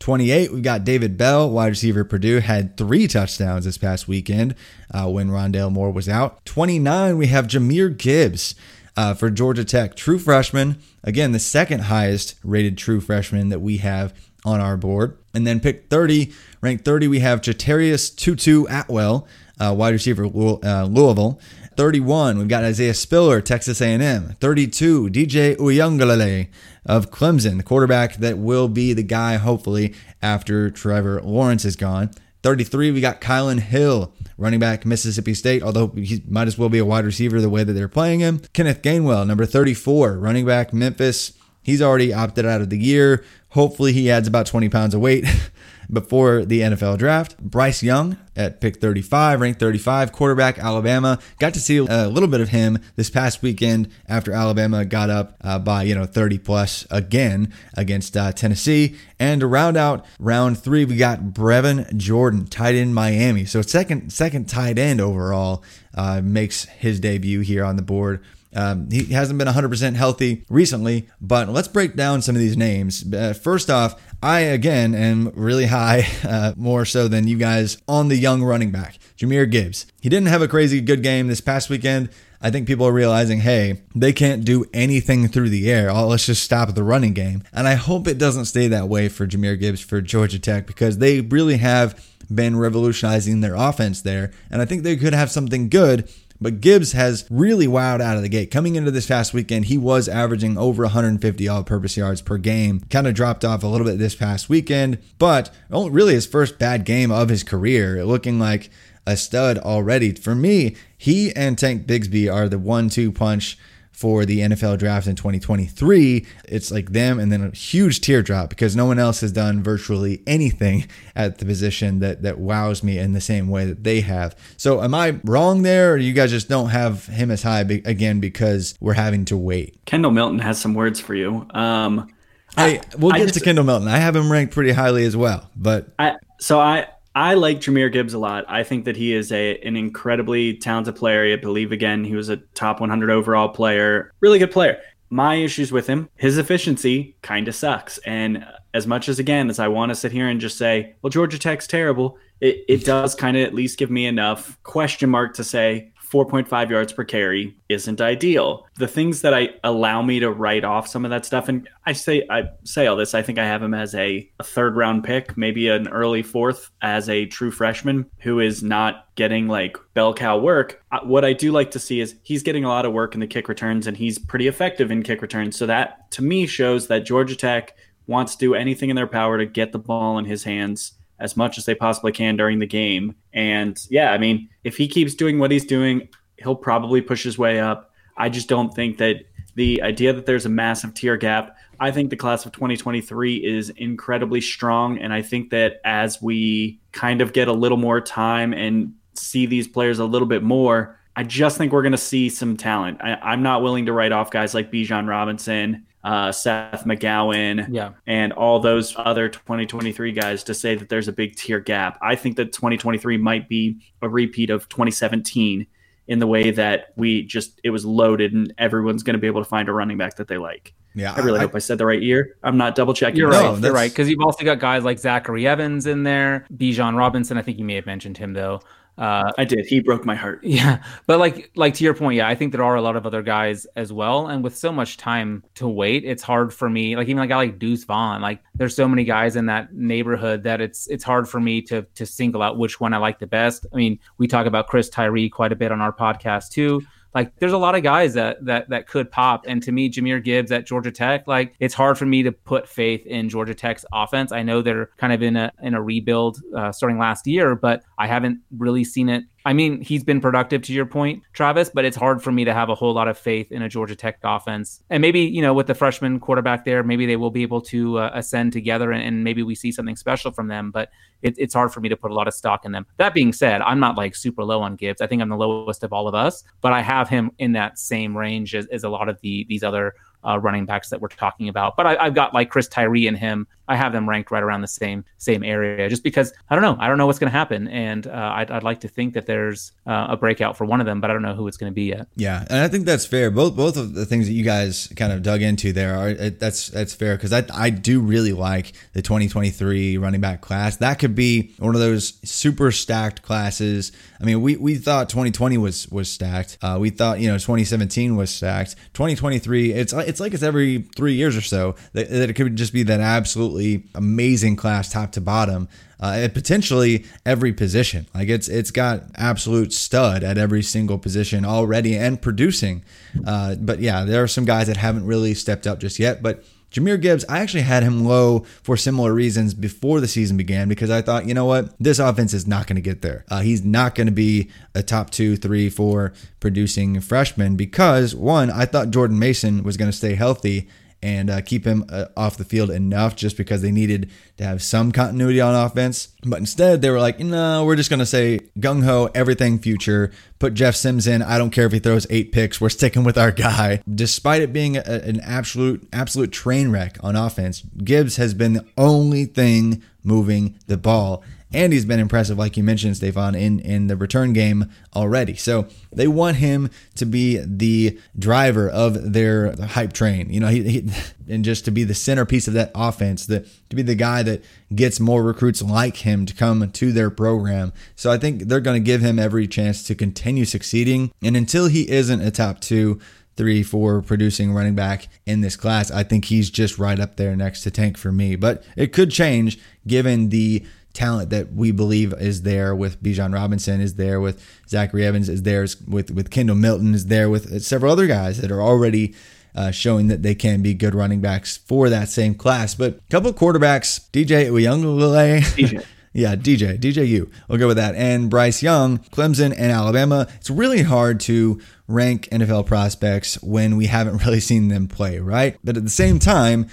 28, we've got David Bell, wide receiver Purdue, had three touchdowns this past weekend uh, when Rondale Moore was out. 29, we have Jahmyr Gibbs uh, for Georgia Tech, true freshman. Again, the second highest rated true freshman that we have on our board. And then pick 30, ranked 30, we have Chatarius Tutu Atwell, uh, wide receiver uh, Louisville. 31, we've got Isaiah Spiller, Texas A&M. 32, DJ Uiagalelei of Clemson, the quarterback that will be the guy, hopefully, after Trevor Lawrence is gone. 33, we got Kylin Hill, running back, Mississippi State, although he might as well be a wide receiver the way that they're playing him. Kenneth Gainwell, number 34, running back, Memphis. He's already opted out of the year. Hopefully, he adds about 20 pounds of weight before the NFL draft. Bryce Young at pick 35, ranked 35, quarterback, Alabama. Got to see a little bit of him this past weekend after Alabama got up uh, by, you know, 30 plus again against uh, Tennessee. And to round out round three, we got Brevin Jordan, tight end Miami. So second, second tight end overall uh, makes his debut here on the board. Um, he hasn't been 100% healthy recently, but let's break down some of these names. Uh, first off, I again am really high, uh, more so than you guys, on the young running back, Jahmyr Gibbs. He didn't have a crazy good game this past weekend. I think people are realizing, hey, they can't do anything through the air. Oh, let's just stop the running game. And I hope it doesn't stay that way for Jahmyr Gibbs for Georgia Tech because they really have been revolutionizing their offense there. And I think they could have something good but Gibbs has really wowed out of the gate. Coming into this past weekend, he was averaging over 150 all purpose yards per game. Kind of dropped off a little bit this past weekend, but oh, really his first bad game of his career, looking like a stud already. For me, he and Tank Bigsby are the one two punch for the NFL draft in 2023. It's like them and then a huge teardrop because no one else has done virtually anything at the position that that wows me in the same way that they have. So am I wrong there or you guys just don't have him as high again because we're having to wait? Kendall Milton has some words for you. Um Hey, we'll I get just- to Kendall Milton. I have him ranked pretty highly as well, but I so I I like Jahmyr Gibbs a lot. I think that he is a an incredibly talented player. I believe again he was a top 100 overall player, really good player. My issues with him, his efficiency kind of sucks. And as much as again as I want to sit here and just say, well, Georgia Tech's terrible, it, it does kind of at least give me enough question mark to say 4.5 yards per carry isn't ideal. The things that I allow me to write off some of that stuff, and I say I say all this, I think I have him as a, a third round pick, maybe an early fourth as a true freshman who is not getting like bell cow work. Uh, What I do like to see is he's getting a lot of work in the kick returns, and he's pretty effective in kick returns. So that to me shows that Georgia Tech wants to do anything in their power to get the ball in his hands as much as they possibly can during the game. And yeah, I mean, if he keeps doing what he's doing, he'll probably push his way up. I just don't think that the idea that there's a massive tier gap. I think the class of 2023 is incredibly strong. And I think that as we kind of get a little more time and see these players a little bit more, I just think we're going to see some talent. I, I'm not willing to write off guys like Bijan Robinson, uh, Seth McGowan, Yeah. and all those other 2023 guys to say that there's a big tier gap. I think that 2023 might be a repeat of 2017 in the way that we just it was loaded and everyone's going to be able to find a running back that they like. Yeah, I really I- hope I said the right year. I'm not double checking. You're myself. right. You're right. Because you've also got guys like Zachary Evans in there, Bijan Robinson. I think you may have mentioned him though. Uh, I did. He broke my heart. Yeah, but like like to your point, yeah, I think there are a lot of other guys as well, and with so much time to wait, it's hard for me. Like even like I like Deuce Vaughn, like there's so many guys in that neighborhood that it's it's hard for me to to single out which one I like the best. I mean, we talk about Chris Tyree quite a bit on our podcast too. Like there's a lot of guys that that that could pop, and to me, Jahmyr Gibbs at Georgia Tech, like it's hard for me to put faith in Georgia Tech's offense. I know they're kind of in a in a rebuild uh, starting last year, but I haven't really seen it I mean, he's been productive to your point, Travis, but it's hard for me to have a whole lot of faith in a Georgia Tech offense. And maybe, you know, with the freshman quarterback there, maybe they will be able to uh, ascend together and, and maybe we see something special from them. But it, it's hard for me to put a lot of stock in them. That being said, I'm not like super low on Gibbs. I think I'm the lowest of all of us, but I have him in that same range as, as a lot of the these other uh, running backs that we're talking about. But I, I've got like Chris Tyree and him. I have them ranked right around the same same area, just because I don't know. I don't know what's going to happen, and uh, I'd, I'd like to think that there's uh, a breakout for one of them, but I don't know who it's going to be yet. Yeah, and I think that's fair. Both both of the things that you guys kind of dug into there are that's that's fair because I I do really like the 2023 running back class. That could be one of those super stacked classes. I mean, we we thought 2020 was was stacked. Uh, we thought you know 2017 was stacked. 2023, it's it's like it's every three years or so that, that it could just be that absolutely amazing class, top to bottom uh, at potentially every position. Like it's it's got absolute stud at every single position already and producing. Uh, but yeah, there are some guys that haven't really stepped up just yet. But Jahmyr Gibbs, I actually had him low for similar reasons before the season began because I thought, you know what, this offense is not going to get there. Uh, he's not going to be a top two, three, four producing freshman because one, I thought Jordan Mason was going to stay healthy and uh, keep him uh, off the field enough just because they needed to have some continuity on offense. But instead, they were like, no, we're just going to say gung ho, everything future. Put Jeff Sims in. I don't care if he throws eight picks. We're sticking with our guy. Despite it being a, an absolute, absolute train wreck on offense, Gibbs has been the only thing moving the ball. And he's been impressive, like you mentioned, Stefan, in, in the return game already. So they want him to be the driver of their hype train, you know, he, he and just to be the centerpiece of that offense, the, to be the guy that gets more recruits like him to come to their program. So I think they're going to give him every chance to continue succeeding. And until he isn't a top two, three, four producing running back in this class, I think he's just right up there next to Tank for me. But it could change given the talent that we believe is there with Bijan Robinson, is there with Zachary Evans, is there with with Kendall Milton, is there with several other guys that are already uh, showing that they can be good running backs for that same class. But a couple of quarterbacks, DJ Uyunglele. DJ. Yeah, DJ, DJU. We'll go with that. And Bryce Young, Clemson and Alabama. It's really hard to rank NFL prospects when we haven't really seen them play, right? But at the same time,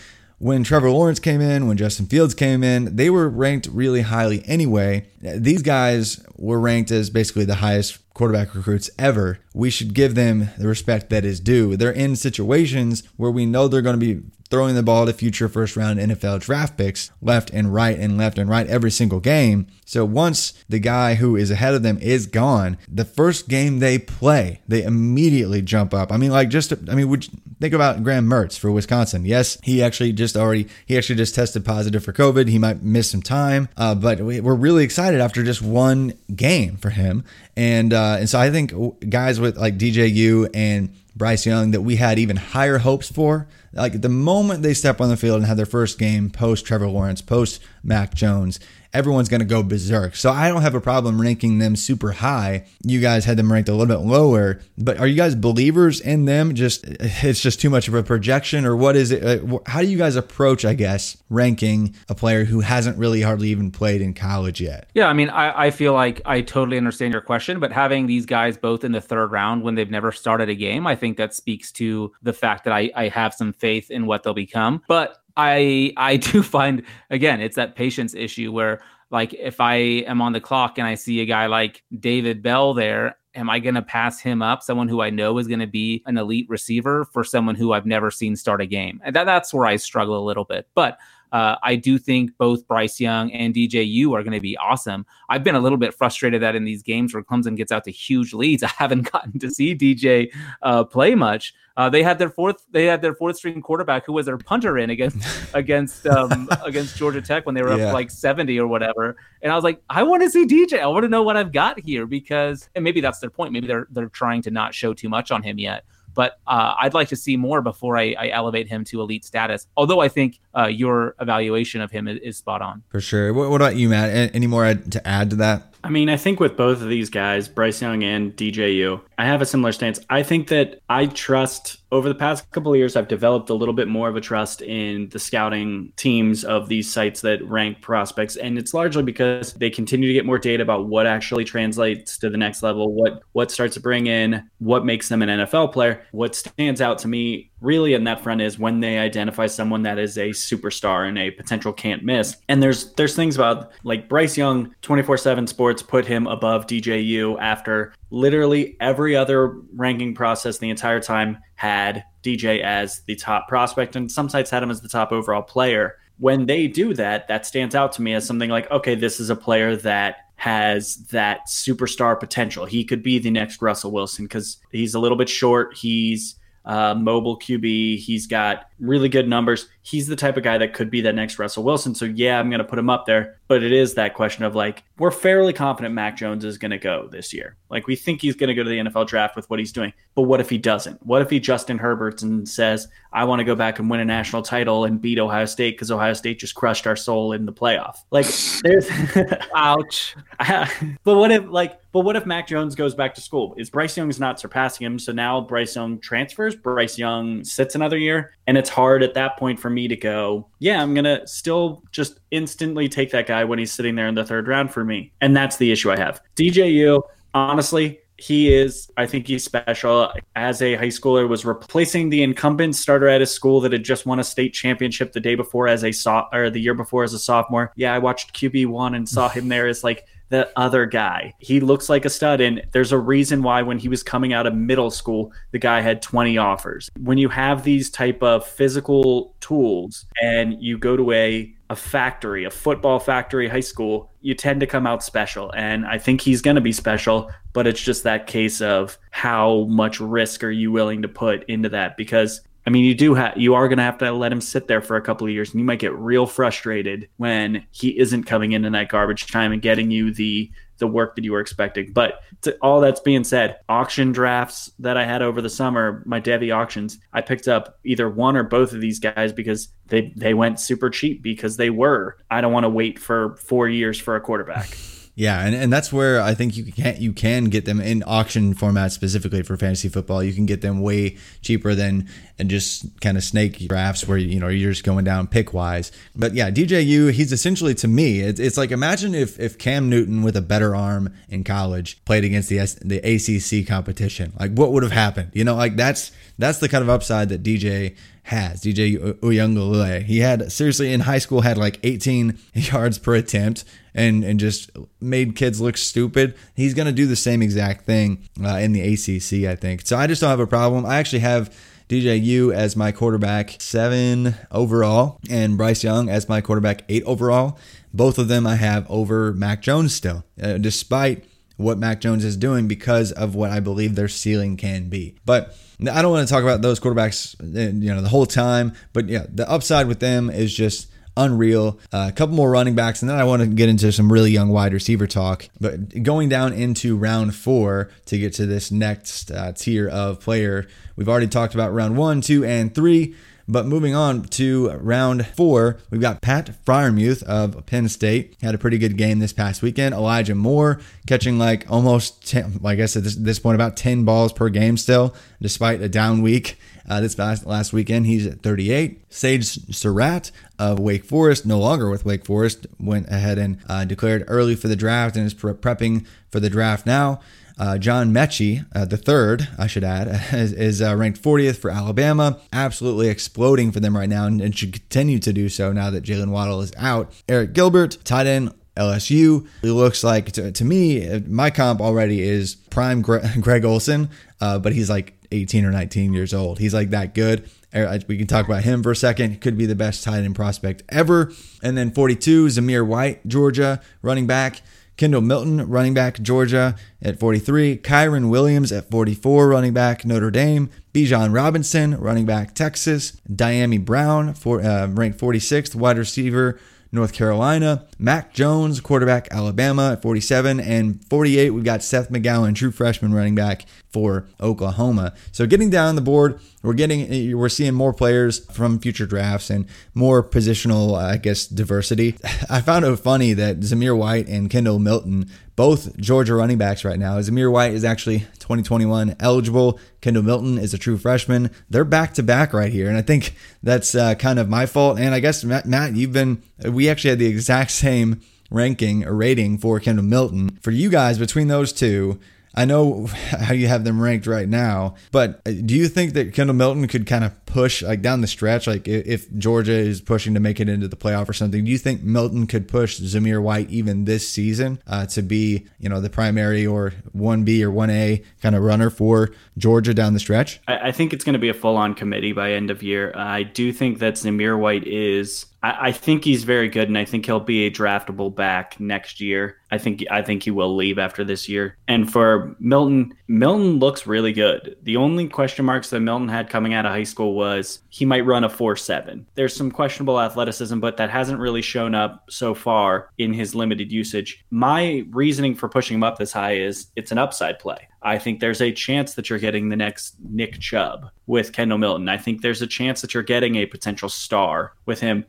when Trevor Lawrence came in, when Justin Fields came in, they were ranked really highly anyway. These guys were ranked as basically the highest quarterback recruits ever, we should give them the respect that is due. They're in situations where we know they're going to be throwing the ball to future first round NFL draft picks left and right and left and right every single game. So once the guy who is ahead of them is gone, the first game they play, they immediately jump up. I mean, like just, I mean, would think about Graham Mertz for Wisconsin. Yes, he actually just already, he actually just tested positive for COVID. He might miss some time, uh, but we're really excited after just one game for him. And, uh, and so I think guys with like DJU and Bryce Young that we had even higher hopes for. Like the moment they step on the field and have their first game post Trevor Lawrence, post Mac Jones, everyone's going to go berserk. So I don't have a problem ranking them super high. You guys had them ranked a little bit lower, but are you guys believers in them? Just it's just too much of a projection, or what is it? How do you guys approach, I guess, ranking a player who hasn't really hardly even played in college yet? Yeah, I mean, I, I feel like I totally understand your question, but having these guys both in the third round when they've never started a game, I think that speaks to the fact that I, I have some faith in what they'll become. But I I do find again it's that patience issue where like if I am on the clock and I see a guy like David Bell there, am I going to pass him up, someone who I know is going to be an elite receiver for someone who I've never seen start a game? And that, that's where I struggle a little bit. But uh, I do think both Bryce Young and DJU are going to be awesome. I've been a little bit frustrated that in these games where Clemson gets out to huge leads, I haven't gotten to see DJ uh, play much. Uh, they had their fourth they had their fourth string quarterback who was their punter in against against um, against Georgia Tech when they were yeah. up like 70 or whatever. And I was like, I want to see DJ. I want to know what I've got here because and maybe that's their point. Maybe they're they're trying to not show too much on him yet but uh, I'd like to see more before I, I, elevate him to elite status. Although I think uh, your evaluation of him is, is, spot on. For sure. What, what about you, Matt? Any more to add to that? I mean, I think with both of these guys, Bryce Young and DJU, I have a similar stance. I think that I trust over the past couple of years, I've developed a little bit more of a trust in the scouting teams of these sites that rank prospects, and it's largely because they continue to get more data about what actually translates to the next level, what what starts to bring in, what makes them an NFL player. What stands out to me really in that front is when they identify someone that is a superstar and a potential can't miss. And there's there's things about like Bryce Young, 24/7 Sports put him above DJU after literally every other ranking process the entire time had DJ as the top prospect, and some sites had him as the top overall player. When they do that, that stands out to me as something like, okay, this is a player that has that superstar potential. He could be the next Russell Wilson because he's a little bit short. He's uh, mobile QB. He's got really good numbers. He's the type of guy that could be that next Russell Wilson. So yeah, I'm going to put him up there. But it is that question of like, we're fairly confident Mac Jones is going to go this year. Like we think he's going to go to the NFL draft with what he's doing. But what if he doesn't? What if he Justin Herberts and says, I want to go back and win a national title and beat Ohio State because Ohio State just crushed our soul in the playoff. Like there's ouch. but what if like but what if Mac Jones goes back to school? Is Bryce Young's not surpassing him? So now Bryce Young transfers, Bryce Young sits another year, and it's hard at that point for me to go, yeah, I'm going to still just instantly take that guy when he's sitting there in the third round for me. And that's the issue I have. DJU, honestly, he is i think he's special as a high schooler was replacing the incumbent starter at his school that had just won a state championship the day before as a so- or the year before as a sophomore yeah i watched qb1 and saw him there as like the other guy. He looks like a stud, and there's a reason why when he was coming out of middle school, the guy had 20 offers. When you have these type of physical tools and you go to a a factory, a football factory high school, you tend to come out special. And I think he's going to be special, but it's just that case of how much risk are you willing to put into that? Because I mean, you do have you are going to have to let him sit there for a couple of years, and you might get real frustrated when he isn't coming in that garbage time and getting you the the work that you were expecting. But to, all that's being said, auction drafts that I had over the summer, my Devy auctions, I picked up either one or both of these guys because they they went super cheap because they were. I don't want to wait for four years for a quarterback. Yeah, and, and that's where I think you can you can get them in auction format specifically for fantasy football. You can get them way cheaper than and just kind of snake drafts where you know you're just going down pick wise. But yeah, DJU, he's essentially to me, it's, it's like imagine if if Cam Newton with a better arm in college played against the the ACC competition. Like what would have happened? You know, like that's that's the kind of upside that DJ has, DJ Uiagalelei. He had seriously in high school had like 18 yards per attempt and and just made kids look stupid. He's going to do the same exact thing uh, in the ACC, I think. So I just don't have a problem. I actually have DJU as my quarterback seven overall, and Bryce Young as my quarterback eight overall. Both of them I have over Mac Jones still, uh, despite what Mac Jones is doing because of what I believe their ceiling can be. But I don't want to talk about those quarterbacks, uh, you know, the whole time. But yeah, the upside with them is just unreal. Uh, a couple more running backs, and then I want to get into some really young wide receiver talk. But going down into round four to get to this next uh, tier of player, we've already talked about round one, two, and three. But moving on to round four, we've got Pat Freiermuth of Penn State. Had a pretty good game this past weekend. Elijah Moore catching like almost, 10, I guess at this, this point, about 10 balls per game still, despite a down week. Uh, this last, last weekend, he's at 38. Sage Surratt of Wake Forest, no longer with Wake Forest, went ahead and uh, declared early for the draft and is pre- prepping for the draft now. Uh, John Metchie, uh, the third, I should add, is, is uh, ranked 40th for Alabama. Absolutely exploding for them right now and, and should continue to do so now that Jaylen Waddle is out. Arik Gilbert, tight end, LSU. It looks like, to, to me, my comp already is prime Greg Olsen, uh, but he's like 18 or 19 years old. He's like that good. Uh, we can talk about him for a second. Could be the best tight end prospect ever. And then 42, Zamir White, Georgia, running back. Kendall Milton, running back, Georgia at 43. Kyren Williams at 44, running back, Notre Dame. Bijan Robinson, running back, Texas. Dyami Brown, for, uh, ranked 46th, wide receiver, North Carolina. Mac Jones, quarterback, Alabama at 47. And 48, we've got Seth McGowan, true freshman running back for Oklahoma. So getting down the board, we're getting we're seeing more players from future drafts and more positional, I guess, diversity. I found it funny that Zamir White and Kendall Milton, both Georgia running backs right now. Zamir White is actually 2021 eligible. Kendall Milton is a true freshman. They're back to back right here, and I think that's uh, kind of my fault. And I guess Matt, Matt, you've been we actually had the exact same ranking or rating for Kendall Milton. For you guys, between those two, I know how you have them ranked right now, but uh, do you think that Kendall Milton could kind of push like down the stretch, like if Georgia is pushing to make it into the playoff or something? Do you think Milton could push Zamir White even this season uh, to be, you know, the primary or one B or one A kind of runner for Georgia down the stretch? I, I think it's going to be a full on committee by end of year. I do think that Zamir White is I, think he's very good, and I think he'll be a draftable back next year. I think I think he will leave after this year. And for Milton, Milton looks really good. The only question marks that Milton had coming out of high school was he might run a 4-7. There's some questionable athleticism, but that hasn't really shown up so far in his limited usage. My reasoning for pushing him up this high is it's an upside play. I think there's a chance that you're getting the next Nick Chubb with Kendall Milton. I think there's a chance that you're getting a potential star with him.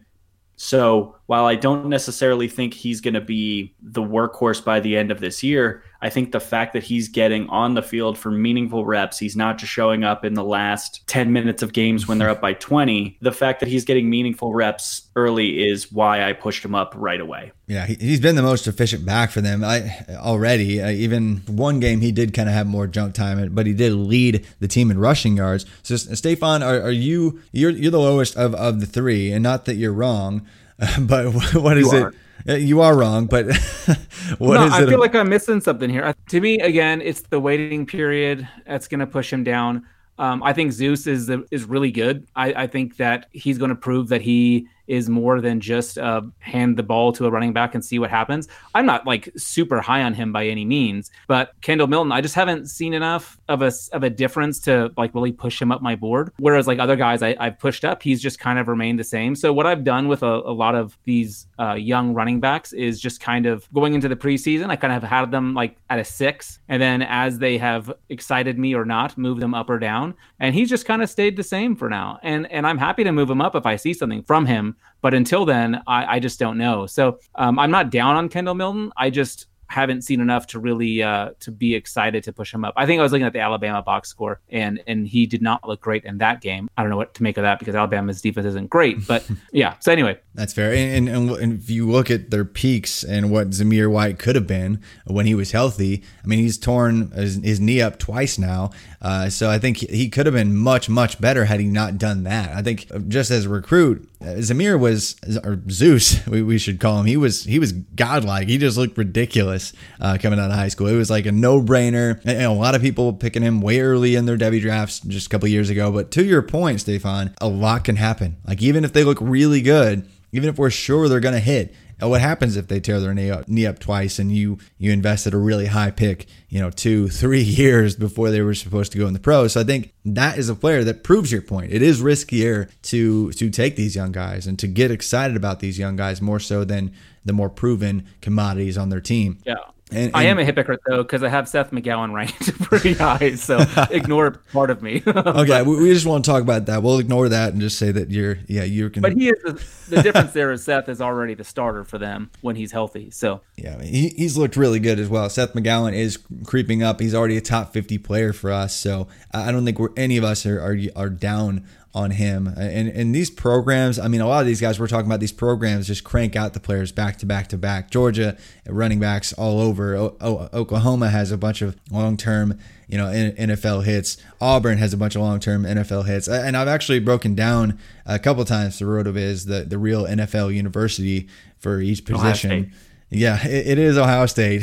So while I don't necessarily think he's going to be the workhorse by the end of this year, I think the fact that he's getting on the field for meaningful reps, he's not just showing up in the last 10 minutes of games when they're up by 20. The fact that he's getting meaningful reps early is why I pushed him up right away. Yeah, he's been the most efficient back for them I, already. Uh, even one game, he did kind of have more junk time, but he did lead the team in rushing yards. So, Stefan, are, are you you're you're the lowest of, of the three, and not that you're wrong, but what is it? Uh, you are wrong, but what no, is I feel like I'm missing something here. To me, again, it's the waiting period that's going to push him down. Um, I think Zeus is is really good. I, I think that he's going to prove that he is more than just uh, hand the ball to a running back and see what happens. I'm not like super high on him by any means, but Kendall Milton, I just haven't seen enough of a of a difference to like really push him up my board. Whereas like other guys I, have pushed up, he's just kind of remained the same. So what I've done with a, a lot of these uh, young running backs is just kind of going into the preseason. I kind of have had them like at a six, and then as they have excited me or not, move them up or down. And he's just kind of stayed the same for now. And and I'm happy to move him up if I see something from him but until then, I, I just don't know. So um, I'm not down on Kendall Milton. I just haven't seen enough to really uh, to be excited to push him up. I think I was looking at the Alabama box score, and and he did not look great in that game. I don't know what to make of that because Alabama's defense isn't great, but yeah. So anyway, that's fair. And, and, and if you look at their peaks and what Zamir White could have been when he was healthy, I mean, he's torn his, his knee up twice now. Uh, so I think he could have been much, much better had he not done that. I think just as a recruit, Zamir was, or Zeus, we, we should call him. He was he was godlike. He just looked ridiculous uh, coming out of high school. It was like a no brainer. A lot of people picking him way early in their Devy drafts just a couple years ago. But to your point, Stefan, a lot can happen. Like even if they look really good, even if we're sure they're going to hit, what happens if they tear their knee up, knee up twice and you you invested a really high pick, you know, two, three years before they were supposed to go in the pros? So I think that is a player that proves your point. It is riskier to to take these young guys and to get excited about these young guys more so than the more proven commodities on their team. Yeah. And, and, I am a hypocrite though because I have Seth McGowan ranked pretty high, so ignore part of me. okay, we, we, just want to talk about that. We'll ignore that and just say that you're, yeah, you're. But he is the, the difference there is Seth is already the starter for them when he's healthy. So yeah, he, he's looked really good as well. Seth McGowan is creeping up. He's already a top fifty player for us. So I don't think we're any of us are are, are down on him. And and these programs, I mean, a lot of these guys we're talking about, these programs just crank out the players back to back to back. Georgia running backs all over. O- o- Oklahoma has a bunch of long term, you know, NFL hits. Auburn has a bunch of long term NFL hits. And I've actually broken down a couple times the RotoViz, the the real NFL university for each position. Yeah, it, it is Ohio State,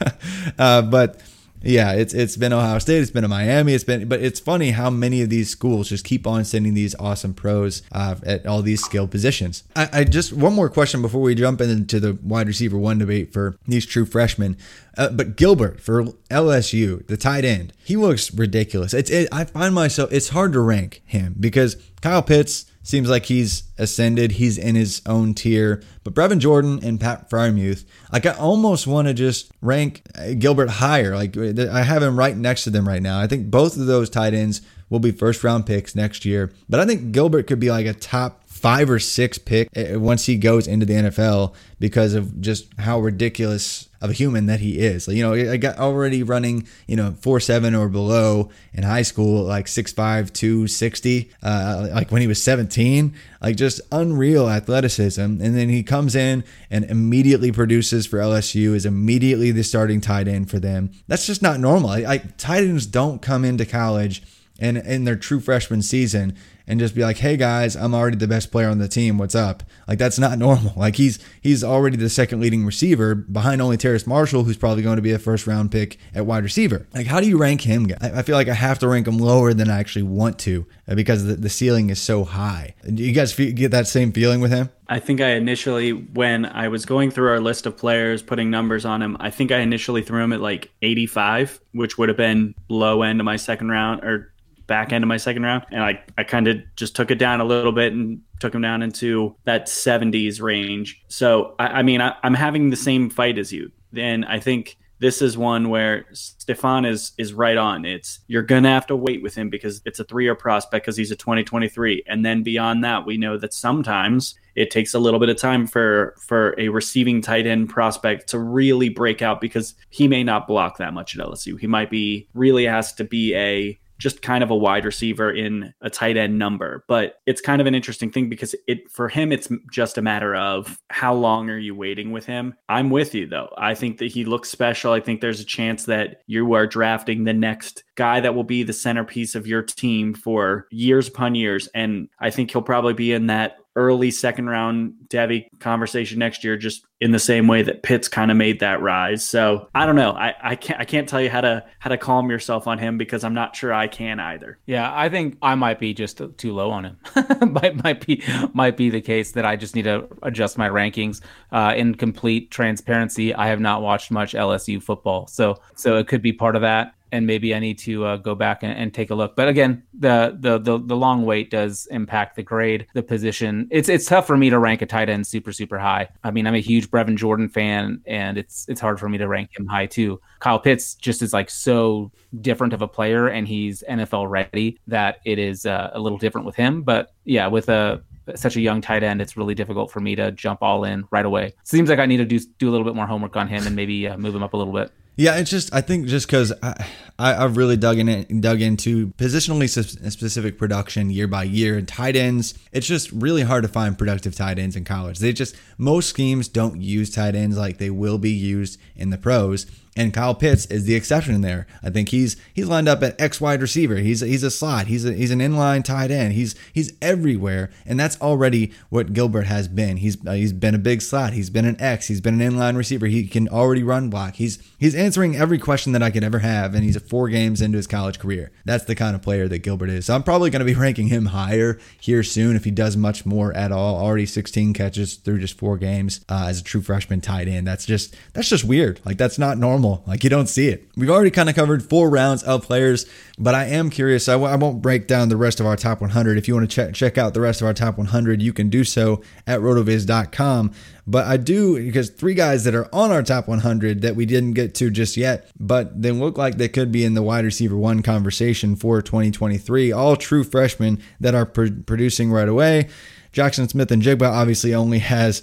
uh, but yeah, it's it's been Ohio State, it's been in Miami, it's been, but it's funny how many of these schools just keep on sending these awesome pros uh, at all these skill positions. I, I, just one more question before we jump into the wide receiver one debate for these true freshmen. Uh, but Gilbert for LSU, the tight end, he looks ridiculous. It's it, I find myself it's hard to rank him because Kyle Pitts seems like he's ascended. He's in his own tier. But Brevin Jordan and Pat Freiermuth, like I almost want to just rank Gilbert higher. Like I have him right next to them right now. I think both of those tight ends will be first round picks next year. But I think Gilbert could be like a top five or six pick eh, once he goes into the NFL because of just how ridiculous of a human that he is. You know, I got already running, you know, four seven or below in high school, like six five, two sixty, uh, like when he was 17, like just unreal athleticism. And then he comes in and immediately produces for LSU, is immediately the starting tight end for them. That's just not normal. Like tight ends don't come into college and in their true freshman season and just be like, "Hey guys, I'm already the best player on the team. What's up?" Like that's not normal. Like he's he's already the second leading receiver behind only Terrace Marshall, who's probably going to be a first round pick at wide receiver. Like how do you rank him? I feel like I have to rank him lower than I actually want to uh, because the, the ceiling is so high. Do you guys get that same feeling with him? I think I initially, when I was going through our list of players, putting numbers on him, I think I initially threw him at like 85, which would have been low end of my second round or back end of my second round. And I, I kind of just took it down a little bit and took him down into that 70s range. So, I, I mean, I, I'm having the same fight as you. And I think this is one where Stefan is is right on. It's you're gonna have to wait with him because it's a three year prospect because he's a 2023, and then beyond that, we know that sometimes it takes a little bit of time for for a receiving tight end prospect to really break out because he may not block that much at LSU. He might be really has to be a just kind of a wide receiver in a tight end number. But it's kind of an interesting thing because it for him it's just a matter of how long are you waiting with him. I'm with you though. I think that he looks special. I think there's a chance that you are drafting the next guy that will be the centerpiece of your team for years upon years and I think he'll probably be in that early second round Devy conversation next year, just in the same way that Pitts kind of made that rise. So I don't know. I, I can't I can't tell you how to how to calm yourself on him because I'm not sure I can either. Yeah, I think I might be just too low on him. might might be might be the case that I just need to adjust my rankings. Uh, in complete transparency, I have not watched much LSU football, so so it could be part of that and maybe I need to uh, go back and, and, take a look. But again, the, the, the the long wait does impact the grade, the position. It's it's tough for me to rank a tight end super super high. I mean, I'm a huge Brevin Jordan fan, and it's it's hard for me to rank him high too. Kyle Pitts just is like so different of a player, and he's NFL ready that it is uh, a little different with him. But yeah, with a such a young tight end, it's really difficult for me to jump all in right away. Seems like I need to do do a little bit more homework on him and maybe uh, move him up a little bit. Yeah, it's just I think just because I, I have really dug in it, dug into positionally specific production year by year and tight ends. It's just really hard to find productive tight ends in college. They just most schemes don't use tight ends like they will be used in the pros. And Kyle Pitts is the exception there. I think he's he's lined up at X wide receiver. He's a, he's a slot. He's a, he's an inline tight end. He's he's everywhere, and that's already what Gilbert has been. He's uh, he's been a big slot. He's been an X. He's been an inline receiver. He can already run block. He's he's answering every question that I could ever have, and he's four games into his college career. That's the kind of player that Gilbert is. So I'm probably going to be ranking him higher here soon if he does much more at all. Already 16 catches through just four games uh, as a true freshman tight end. That's just that's just weird. Like that's not normal. Like you don't see it. We've already kind of covered four rounds of players, but I am curious. I w- I won't break down the rest of our top 100. If you want to check check out the rest of our top 100, you can do so at rotoviz.com. But I do because three guys that are on our top 100 that we didn't get to just yet, but they look like they could be in the wide receiver one conversation for 2023. All true freshmen that are pr- producing right away. Jaxon Smith-Njigba obviously only has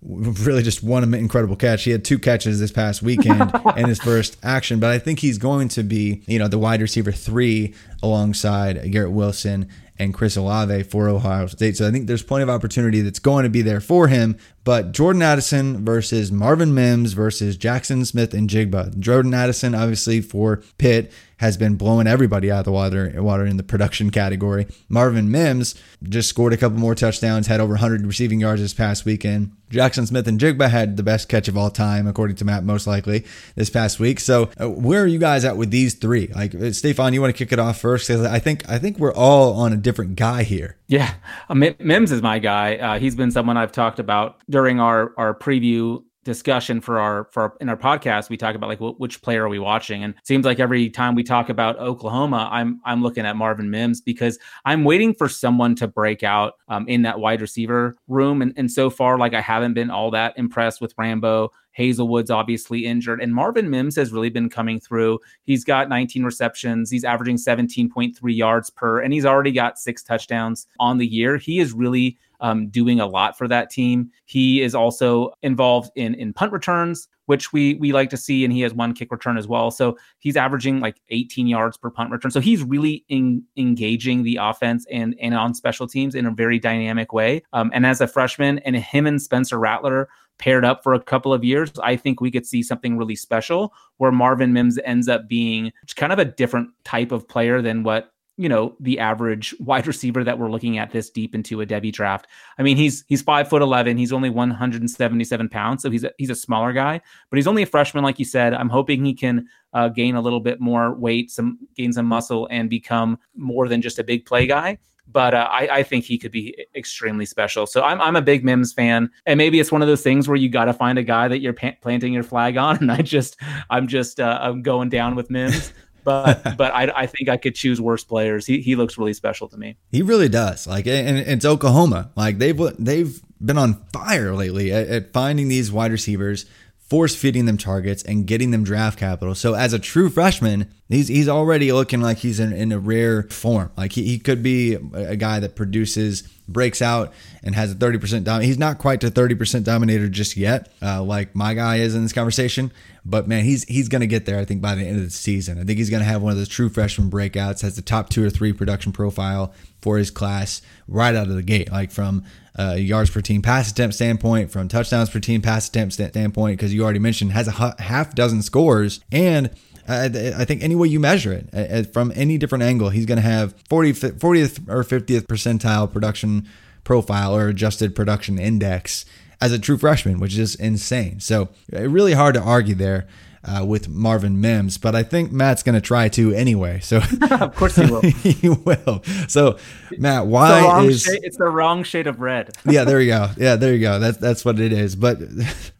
really just one incredible catch. He had two catches this past weekend in his first action, but I think he's going to be, you know, the wide receiver three alongside Garrett Wilson and Chris Olave for Ohio State. So I think there's plenty of opportunity that's going to be there for him. But Jordan Addison versus Marvin Mims versus Jaxon Smith-Njigba. Jordan Addison, obviously, for Pitt, has been blowing everybody out of the water, water in the production category. Marvin Mims just scored a couple more touchdowns, had over 100 receiving yards this past weekend. Jaxon Smith-Njigba had the best catch of all time, according to Matt, most likely this past week. So, uh, where are you guys at with these three? Like, uh, Stefan, you want to kick it off first? Because I think I think we're all on a different guy here. Yeah, uh, Mims is my guy. Uh, he's been someone I've talked about during our our preview discussion for our for our, in our podcast we talk about like which player are we watching and seems like every time we talk about Oklahoma I'm I'm looking at Marvin Mims because I'm waiting for someone to break out um, in that wide receiver room and, and so far like I haven't been all that impressed with Rambo Hazelwood's obviously injured, and Marvin Mims has really been coming through. He's got 19 receptions, he's averaging 17.3 yards per, and he's already got six touchdowns on the year. He is really um, doing a lot for that team. He is also involved in in punt returns, which we we like to see, and he has one kick return as well. So he's averaging like 18 yards per punt return. So he's really in, engaging the offense and and on special teams in a very dynamic way. Um, and as a freshman, and him and Spencer Rattler paired up for a couple of years, I think we could see something really special where Marvin Mims ends up being kind of a different type of player than what you know the average wide receiver that we're looking at this deep into a Devy draft. I mean, he's he's five foot eleven. He's only one hundred and seventy seven pounds, so he's a, he's a smaller guy. But he's only a freshman, like you said. I'm hoping he can uh, gain a little bit more weight, some gain some muscle, and become more than just a big play guy. But uh, I, I think he could be extremely special. So I'm I'm a big Mims fan, and maybe it's one of those things where you got to find a guy that you're pa- planting your flag on. And I just I'm just uh, I'm going down with Mims but but I, I think I could choose worse players. He he looks really special to me. He really does. Like and it's Oklahoma. Like they've they've been on fire lately at, at finding these wide receivers, force feeding them targets, and getting them draft capital. So as a true freshman, he's he's already looking like he's in, in a rare form. Like he, he could be a guy that produces breaks out and has a 30% dom. He's not quite to 30% dominator just yet, uh, like my guy is in this conversation. But man, he's he's going to get there. I think by the end of the season, I think he's going to have one of those true freshman breakouts. Has the top two or three production profile for his class right out of the gate, like from uh, yards per team pass attempt standpoint, from touchdowns per team pass attempt standpoint, because you already mentioned has a half dozen scores and I think any way you measure it, from any different angle, he's going to have 40, 40th or 50th percentile production profile or adjusted production index as a true freshman, which is insane. So, uh, really hard to argue there uh, with Marvin Mims, but I think Matt's going to try to anyway. So of course he will. he will. So Matt, why it's is shade, it's the wrong shade of red? yeah, there you go. Yeah, there you go. That's that's what it is. But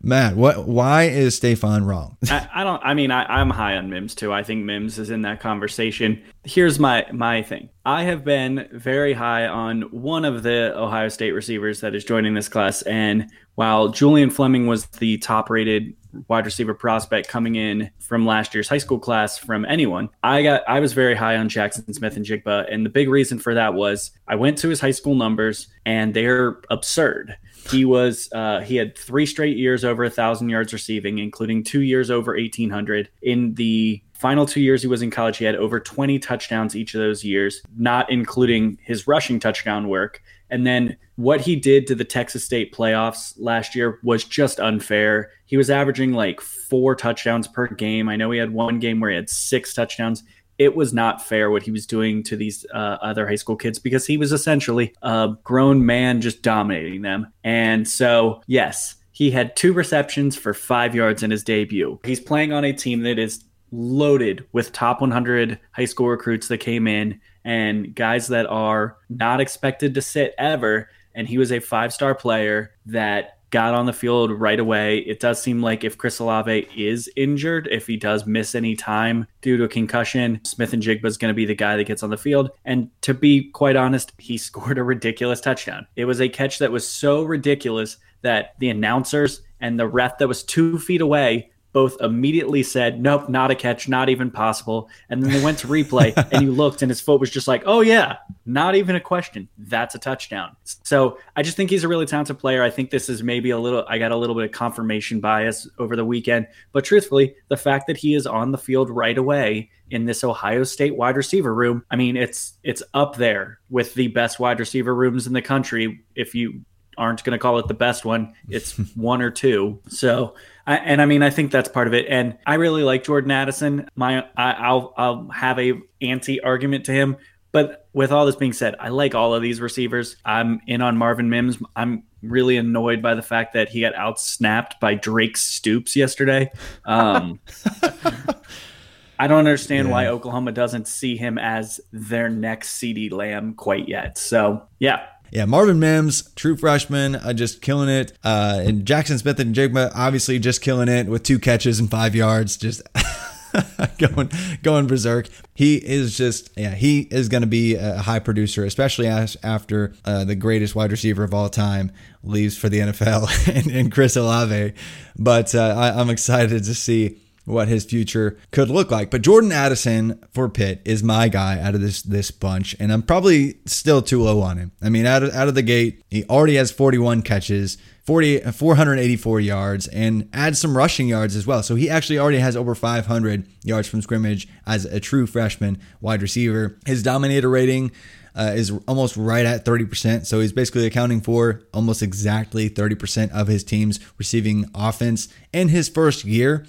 Matt, what? Why is Stefan wrong? I, I don't. I mean, I, I'm high on Mims too. I think Mims is in that conversation here's my my thing. I have been very high on one of the Ohio State receivers that is joining this class, and while Julian Fleming was the top rated wide receiver prospect coming in from last year's high school class from anyone, I got I was very high on Jaxon Smith-Njigba, and the big reason for that was I went to his high school numbers, and they're absurd. He was uh, he had three straight years over a thousand yards receiving, including two years over eighteen hundred. In the final two years he was in college, he had over twenty touchdowns each of those years, not including his rushing touchdown work. And then what he did to the Texas State playoffs last year was just unfair. He was averaging like four touchdowns per game. I know he had one game where he had six touchdowns it was not fair what he was doing to these uh, other high school kids because he was essentially a grown man just dominating them. And so, yes, he had two receptions for five yards in his debut. He's playing on a team that is loaded with top 100 high school recruits that came in and guys that are not expected to sit ever. And he was a five star player that got on the field right away. It does seem like if Chris Olave is injured, if he does miss any time due to a concussion, Smith-Njigba is going to be the guy that gets on the field. And to be quite honest, he scored a ridiculous touchdown. It was a catch that was so ridiculous that the announcers and the ref that was two feet away both immediately said, Nope, not a catch, not even possible. And then they went to replay and you looked and his foot was just like, Oh, yeah, not even a question. That's a touchdown. So I just think he's a really talented player. I think this is maybe a little, I got a little bit of confirmation bias over the weekend. But truthfully, the fact that he is on the field right away in this Ohio State wide receiver room, I mean, it's it's up there with the best wide receiver rooms in the country. If you aren't going to call it the best one, it's one or two. So I, and I mean, I think that's part of it. And I really like Jordan Addison. My, I, will I'll have a anti argument to him. But with all this being said, I like all of these receivers. I'm in on Marvin Mims. I'm really annoyed by the fact that he got outsnapped by Drake Stoops yesterday. Um, I don't understand yeah. why Oklahoma doesn't see him as their next CeeDee Lamb quite yet. So, yeah, yeah, Marvin Mims, true freshman, uh, just killing it. Uh, and Jaxon Smith-Njigba, obviously just killing it with two catches and five yards, just going going berserk. He is just yeah, he is going to be a high producer, especially as, after uh, the greatest wide receiver of all time leaves for the NFL and, and Chris Olave. But uh, I, I'm excited to see what his future could look like. But Jordan Addison for Pitt is my guy out of this this bunch, and I'm probably still too low on him. I mean, out of out of the gate, he already has 41 catches. 40, 484 yards and adds some rushing yards as well. So he actually already has over 500 yards from scrimmage as a true freshman wide receiver. His dominator rating uh, is almost right at 30%. So he's basically accounting for almost exactly 30% of his team's receiving offense in his first year.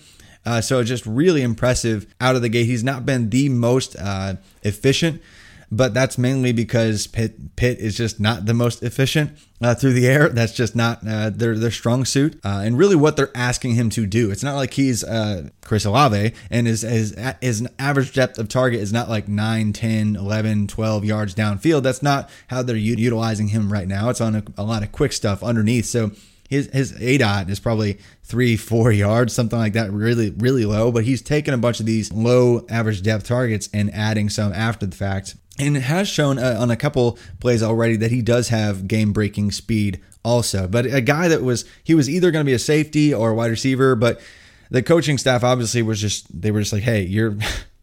Uh, so just really impressive out of the gate. He's not been the most uh, efficient, but that's mainly because Pitt, Pitt is just not the most efficient uh, through the air. That's just not uh, their their strong suit, uh, and really what they're asking him to do. It's not like he's uh, Chris Olave, and his, his his average depth of target is not like 9, 10, 11, 12 yards downfield. That's not how they're utilizing him right now. It's on a, a lot of quick stuff underneath. So his his ADOT is probably three, four yards, something like that, really, really low. But he's taken a bunch of these low average depth targets and adding some after the fact. And has shown uh, on a couple plays already that he does have game breaking speed also. But a guy that was, he was either going to be a safety or a wide receiver, but the coaching staff obviously was just, they were just like, hey, you're,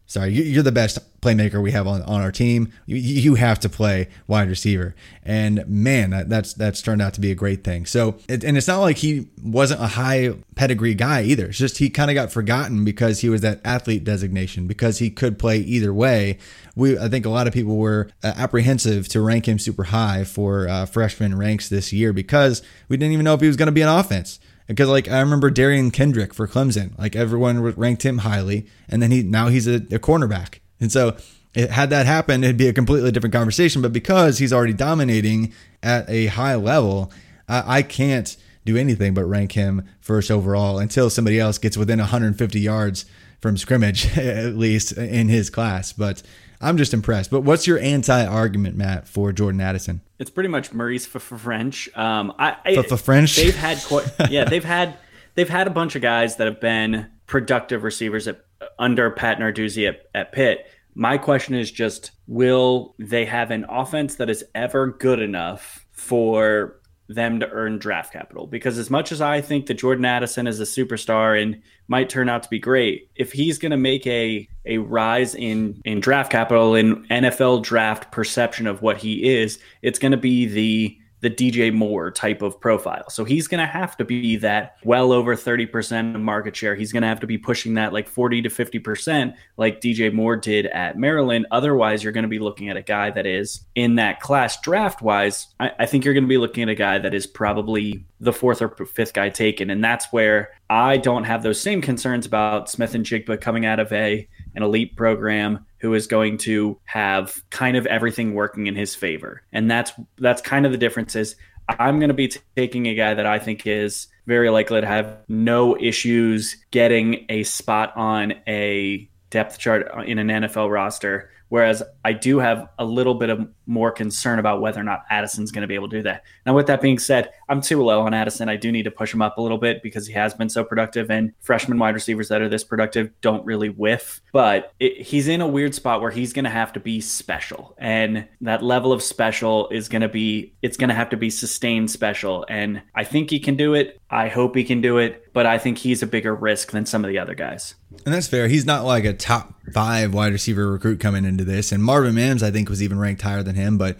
sorry, you're the best playmaker we have on, on our team. You, you have to play wide receiver. And man, that, that's that's turned out to be a great thing. So, it, and it's not like he wasn't a high pedigree guy either. It's just he kind of got forgotten because he was that athlete designation because he could play either way. We, I think a lot of people were uh, apprehensive to rank him super high for uh, freshman ranks this year because we didn't even know if he was going to be an offense because like I remember Derion Kendrick for Clemson, like everyone ranked him highly, and then he now he's a, a cornerback, and so it, had that happened, it'd be a completely different conversation. But because he's already dominating at a high level, I, I can't do anything but rank him first overall until somebody else gets within 150 yards from scrimmage, at least in his class. But I'm just impressed. But what's your anti-argument, Matt, for Jordan Addison? It's pretty much Murray's for French. Um, I, for French. They've had quite, yeah, they've had they've had a bunch of guys that have been productive receivers at, under Pat Narduzzi at, at Pitt. My question is just will they have an offense that is ever good enough for them to earn draft capital? Because as much as I think that Jordan Addison is a superstar and might turn out to be great, if he's going to make a a rise in in draft capital in NFL draft perception of what he is, it's going to be the the DJ Moore type of profile. So he's going to have to be that well over 30% of market share. He's going to have to be pushing that like 40 to 50% like DJ Moore did at Maryland. Otherwise, you're going to be looking at a guy that is in that class draft wise. I, I think you're going to be looking at a guy that is probably the fourth or fifth guy taken. And that's where I don't have those same concerns about Smith-Njigba coming out of a an elite program who is going to have kind of everything working in his favor. And that's that's kind of the difference is I'm going to be t- taking a guy that I think is very likely to have no issues getting a spot on a depth chart in an NFL roster Whereas I do have a little bit of more concern about whether or not Addison's going to be able to do that. Now, with that being said, I'm too low on Addison. I do need to push him up a little bit because he has been so productive, and freshman wide receivers that are this productive don't really whiff. But it, he's in a weird spot where he's going to have to be special, and that level of special is going to be it's going to have to be sustained special. And I think he can do it. I hope he can do it, but I think he's a bigger risk than some of the other guys. And that's fair. He's not like a top five wide receiver recruit coming into this. And Marvin Mims, I think, was even ranked higher than him. But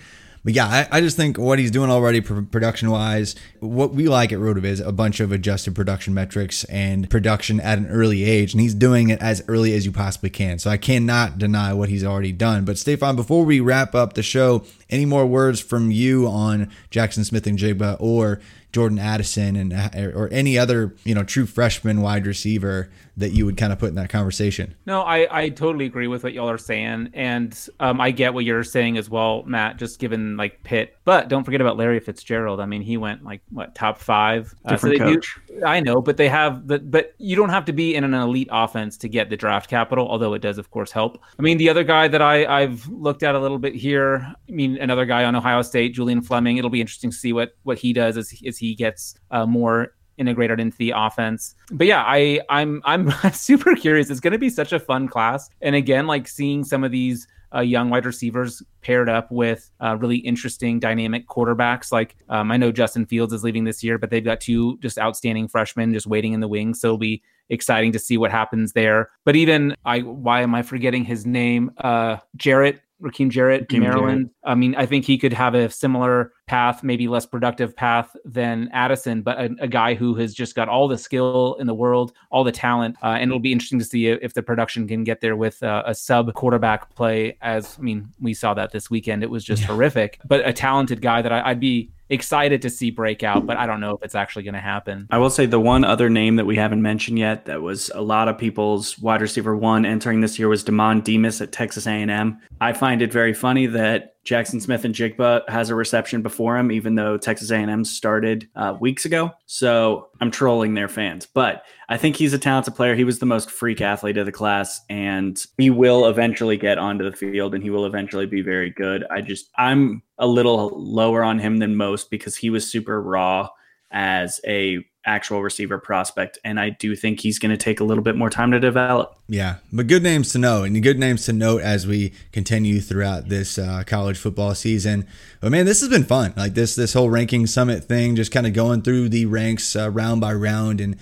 but yeah, I, I just think what he's doing already production wise, what we like at RotoViz, a bunch of adjusted production metrics and production at an early age. And he's doing it as early as you possibly can. So I cannot deny what he's already done. But Stefan, before we wrap up the show, any more words from you on Jaxon Smith-Njigba or Jordan Addison and or any other you know true freshman wide receiver that you would kind of put in that conversation. No, I, I totally agree with what y'all are saying, and um, I get what you're saying as well, Matt. Just given like Pitt, but don't forget about Larry Fitzgerald. I mean, he went like what top five. Different uh, so coach. Do, I know, but they have the but you don't have to be in an elite offense to get the draft capital, although it does of course help. I mean, the other guy that I I've looked at a little bit here. I mean, another guy on Ohio State, Julian Fleming. It'll be interesting to see what what he does as as he gets uh, more integrated into the offense. But yeah, I I'm I'm super curious. It's going to be such a fun class, and again, like seeing some of these uh, young wide receivers paired up with uh, really interesting dynamic quarterbacks. Like um, I know Justin Fields is leaving this year, but they've got two just outstanding freshmen just waiting in the wings. So it'll be exciting to see what happens there. But even I, why am I forgetting his name? Uh, Jarrett Rakim Jarrett, Rakim Maryland. Jarrett. I mean, I think he could have a similar path, maybe less productive path than Addison, but a, a guy who has just got all the skill in the world, all the talent, uh, and it'll be interesting to see if the production can get there with uh, a sub quarterback play. As I mean, we saw that this weekend; it was just yeah. horrific. But a talented guy that I, I'd be excited to see breakout, but I don't know if it's actually going to happen. I will say the one other name that we haven't mentioned yet that was a lot of people's wide receiver one entering this year was Demond Demas at Texas A&M. I find it very funny that Jaxon Smith-Njigba has a reception before him, even though Texas A&M started uh, weeks ago. So I'm trolling their fans, but I think he's a talented player. He was the most freak athlete of the class, and he will eventually get onto the field, and he will eventually be very good. I just I'm a little lower on him than most because he was super raw as a actual receiver prospect. And I do think he's going to take a little bit more time to develop. Yeah, but good names to know and good names to note as we continue throughout this uh, college football season. But man, this has been fun. Like this, this whole ranking summit thing, just kind of going through the ranks uh, round by round and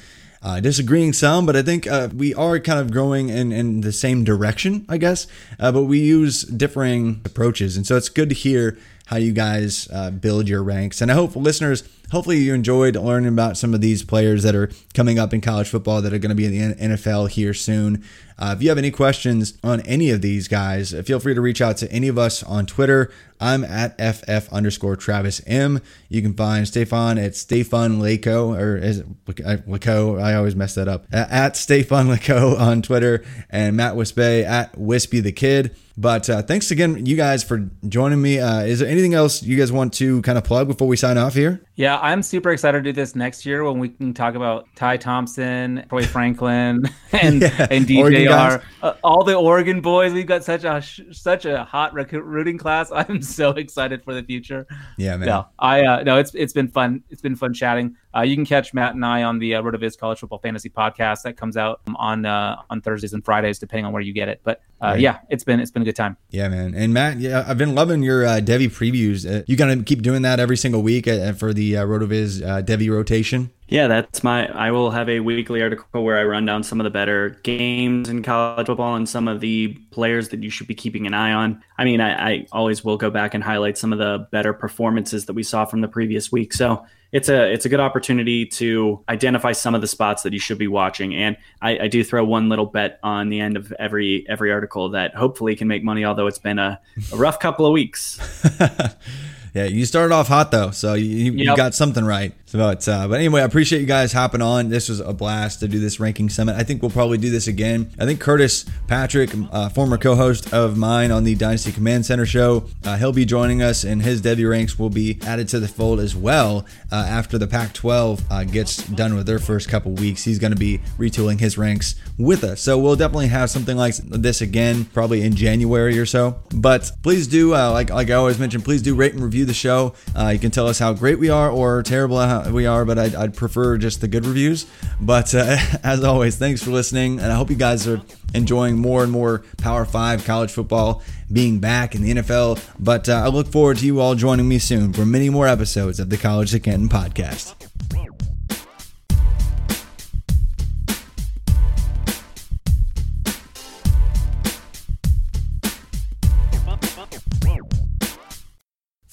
uh, disagreeing some, but I think uh, we are kind of growing in, in the same direction, I guess. Uh, but we use differing approaches. And so it's good to hear how you guys uh, build your ranks. And I hope listeners, hopefully you enjoyed learning about some of these players that are coming up in college football that are going to be in the NFL here soon. Uh, if you have any questions on any of these guys, feel free to reach out to any of us on Twitter. I'm at FF underscore Travis M. You can find Stefan at Stefan Laco, or is it Lako? I always mess that up. At Stefan Laco on Twitter, and Matt Wispe at Wispy the Kid. But uh, thanks again, you guys, for joining me. Uh, is there anything else you guys want to kind of plug before we sign off here? Yeah, I'm super excited to do this next year when we can talk about Ty Thompson, Troy Franklin, and yeah, and DJR, uh, all the Oregon boys. We've got such a such a hot recruiting class. I'm so excited for the future. Yeah, man. No, I uh, no, it's it's been fun. It's been fun chatting. Uh, you can catch Matt and I on the uh, RotoViz College Football Fantasy Podcast that comes out on uh, on Thursdays and Fridays, depending on where you get it. But uh, right. yeah, it's been it's been a good time. Yeah, man. And Matt, yeah, I've been loving your uh, Devy previews. Uh, you gonna keep doing that every single week uh, for the uh, RotoViz uh, Devy rotation? Yeah, that's my. I will have a weekly article where I run down some of the better games in college football and some of the players that you should be keeping an eye on. I mean, I, I always will go back and highlight some of the better performances that we saw from the previous week. So it's a it's a good opportunity to identify some of the spots that you should be watching. And I, I do throw one little bet on the end of every every article that hopefully can make money, although it's been a, a rough couple of weeks. yeah, you started off hot though, so you, you yep. got something right. But uh, but anyway, I appreciate you guys hopping on. This was a blast to do this ranking summit. I think we'll probably do this again. I think Curtis Patrick, uh, former co-host of mine on the Dynasty Command Center show, uh, he'll be joining us, and his Devy ranks will be added to the fold as well uh, after the Pac-12 uh, gets done with their first couple weeks. He's going to be retooling his ranks with us, so we'll definitely have something like this again, probably in January or so. But please do, uh, like like I always mention, please do rate and review the show. you can tell us how great we are or terrible we are, but I'd, I'd prefer just the good reviews. But uh, as always, thanks for listening, and I hope you guys are enjoying more and more Power Five college football being back in the NFL. But uh, I look forward to you all joining me soon for many more episodes of the College to Canton podcast.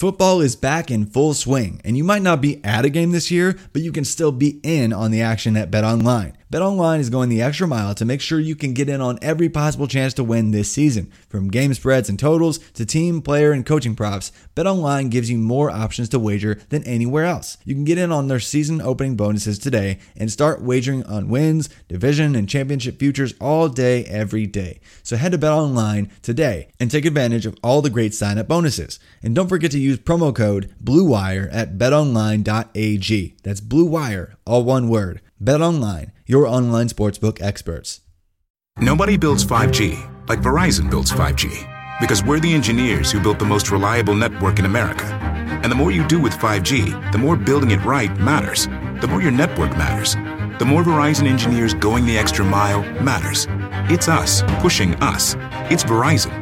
Football is back in full swing, and you might not be at a game this year, but you can still be in on the action at Bet Online. BetOnline is going the extra mile to make sure you can get in on every possible chance to win this season. From game spreads and totals to team, player, and coaching props, BetOnline gives you more options to wager than anywhere else. You can get in on their season opening bonuses today and start wagering on wins, division, and championship futures all day, every day. So head to BetOnline today and take advantage of all the great sign-up bonuses. And don't forget to use promo code BLUEWIRE at betonline.ag. That's BLUEWIRE, all one word. BetOnline your online sportsbook experts. Nobody builds 5G like Verizon builds 5G because we're the engineers who built the most reliable network in America. And the more you do with 5G, the more building it right matters. The more your network matters. The more Verizon engineers going the extra mile matters. It's us pushing us. It's Verizon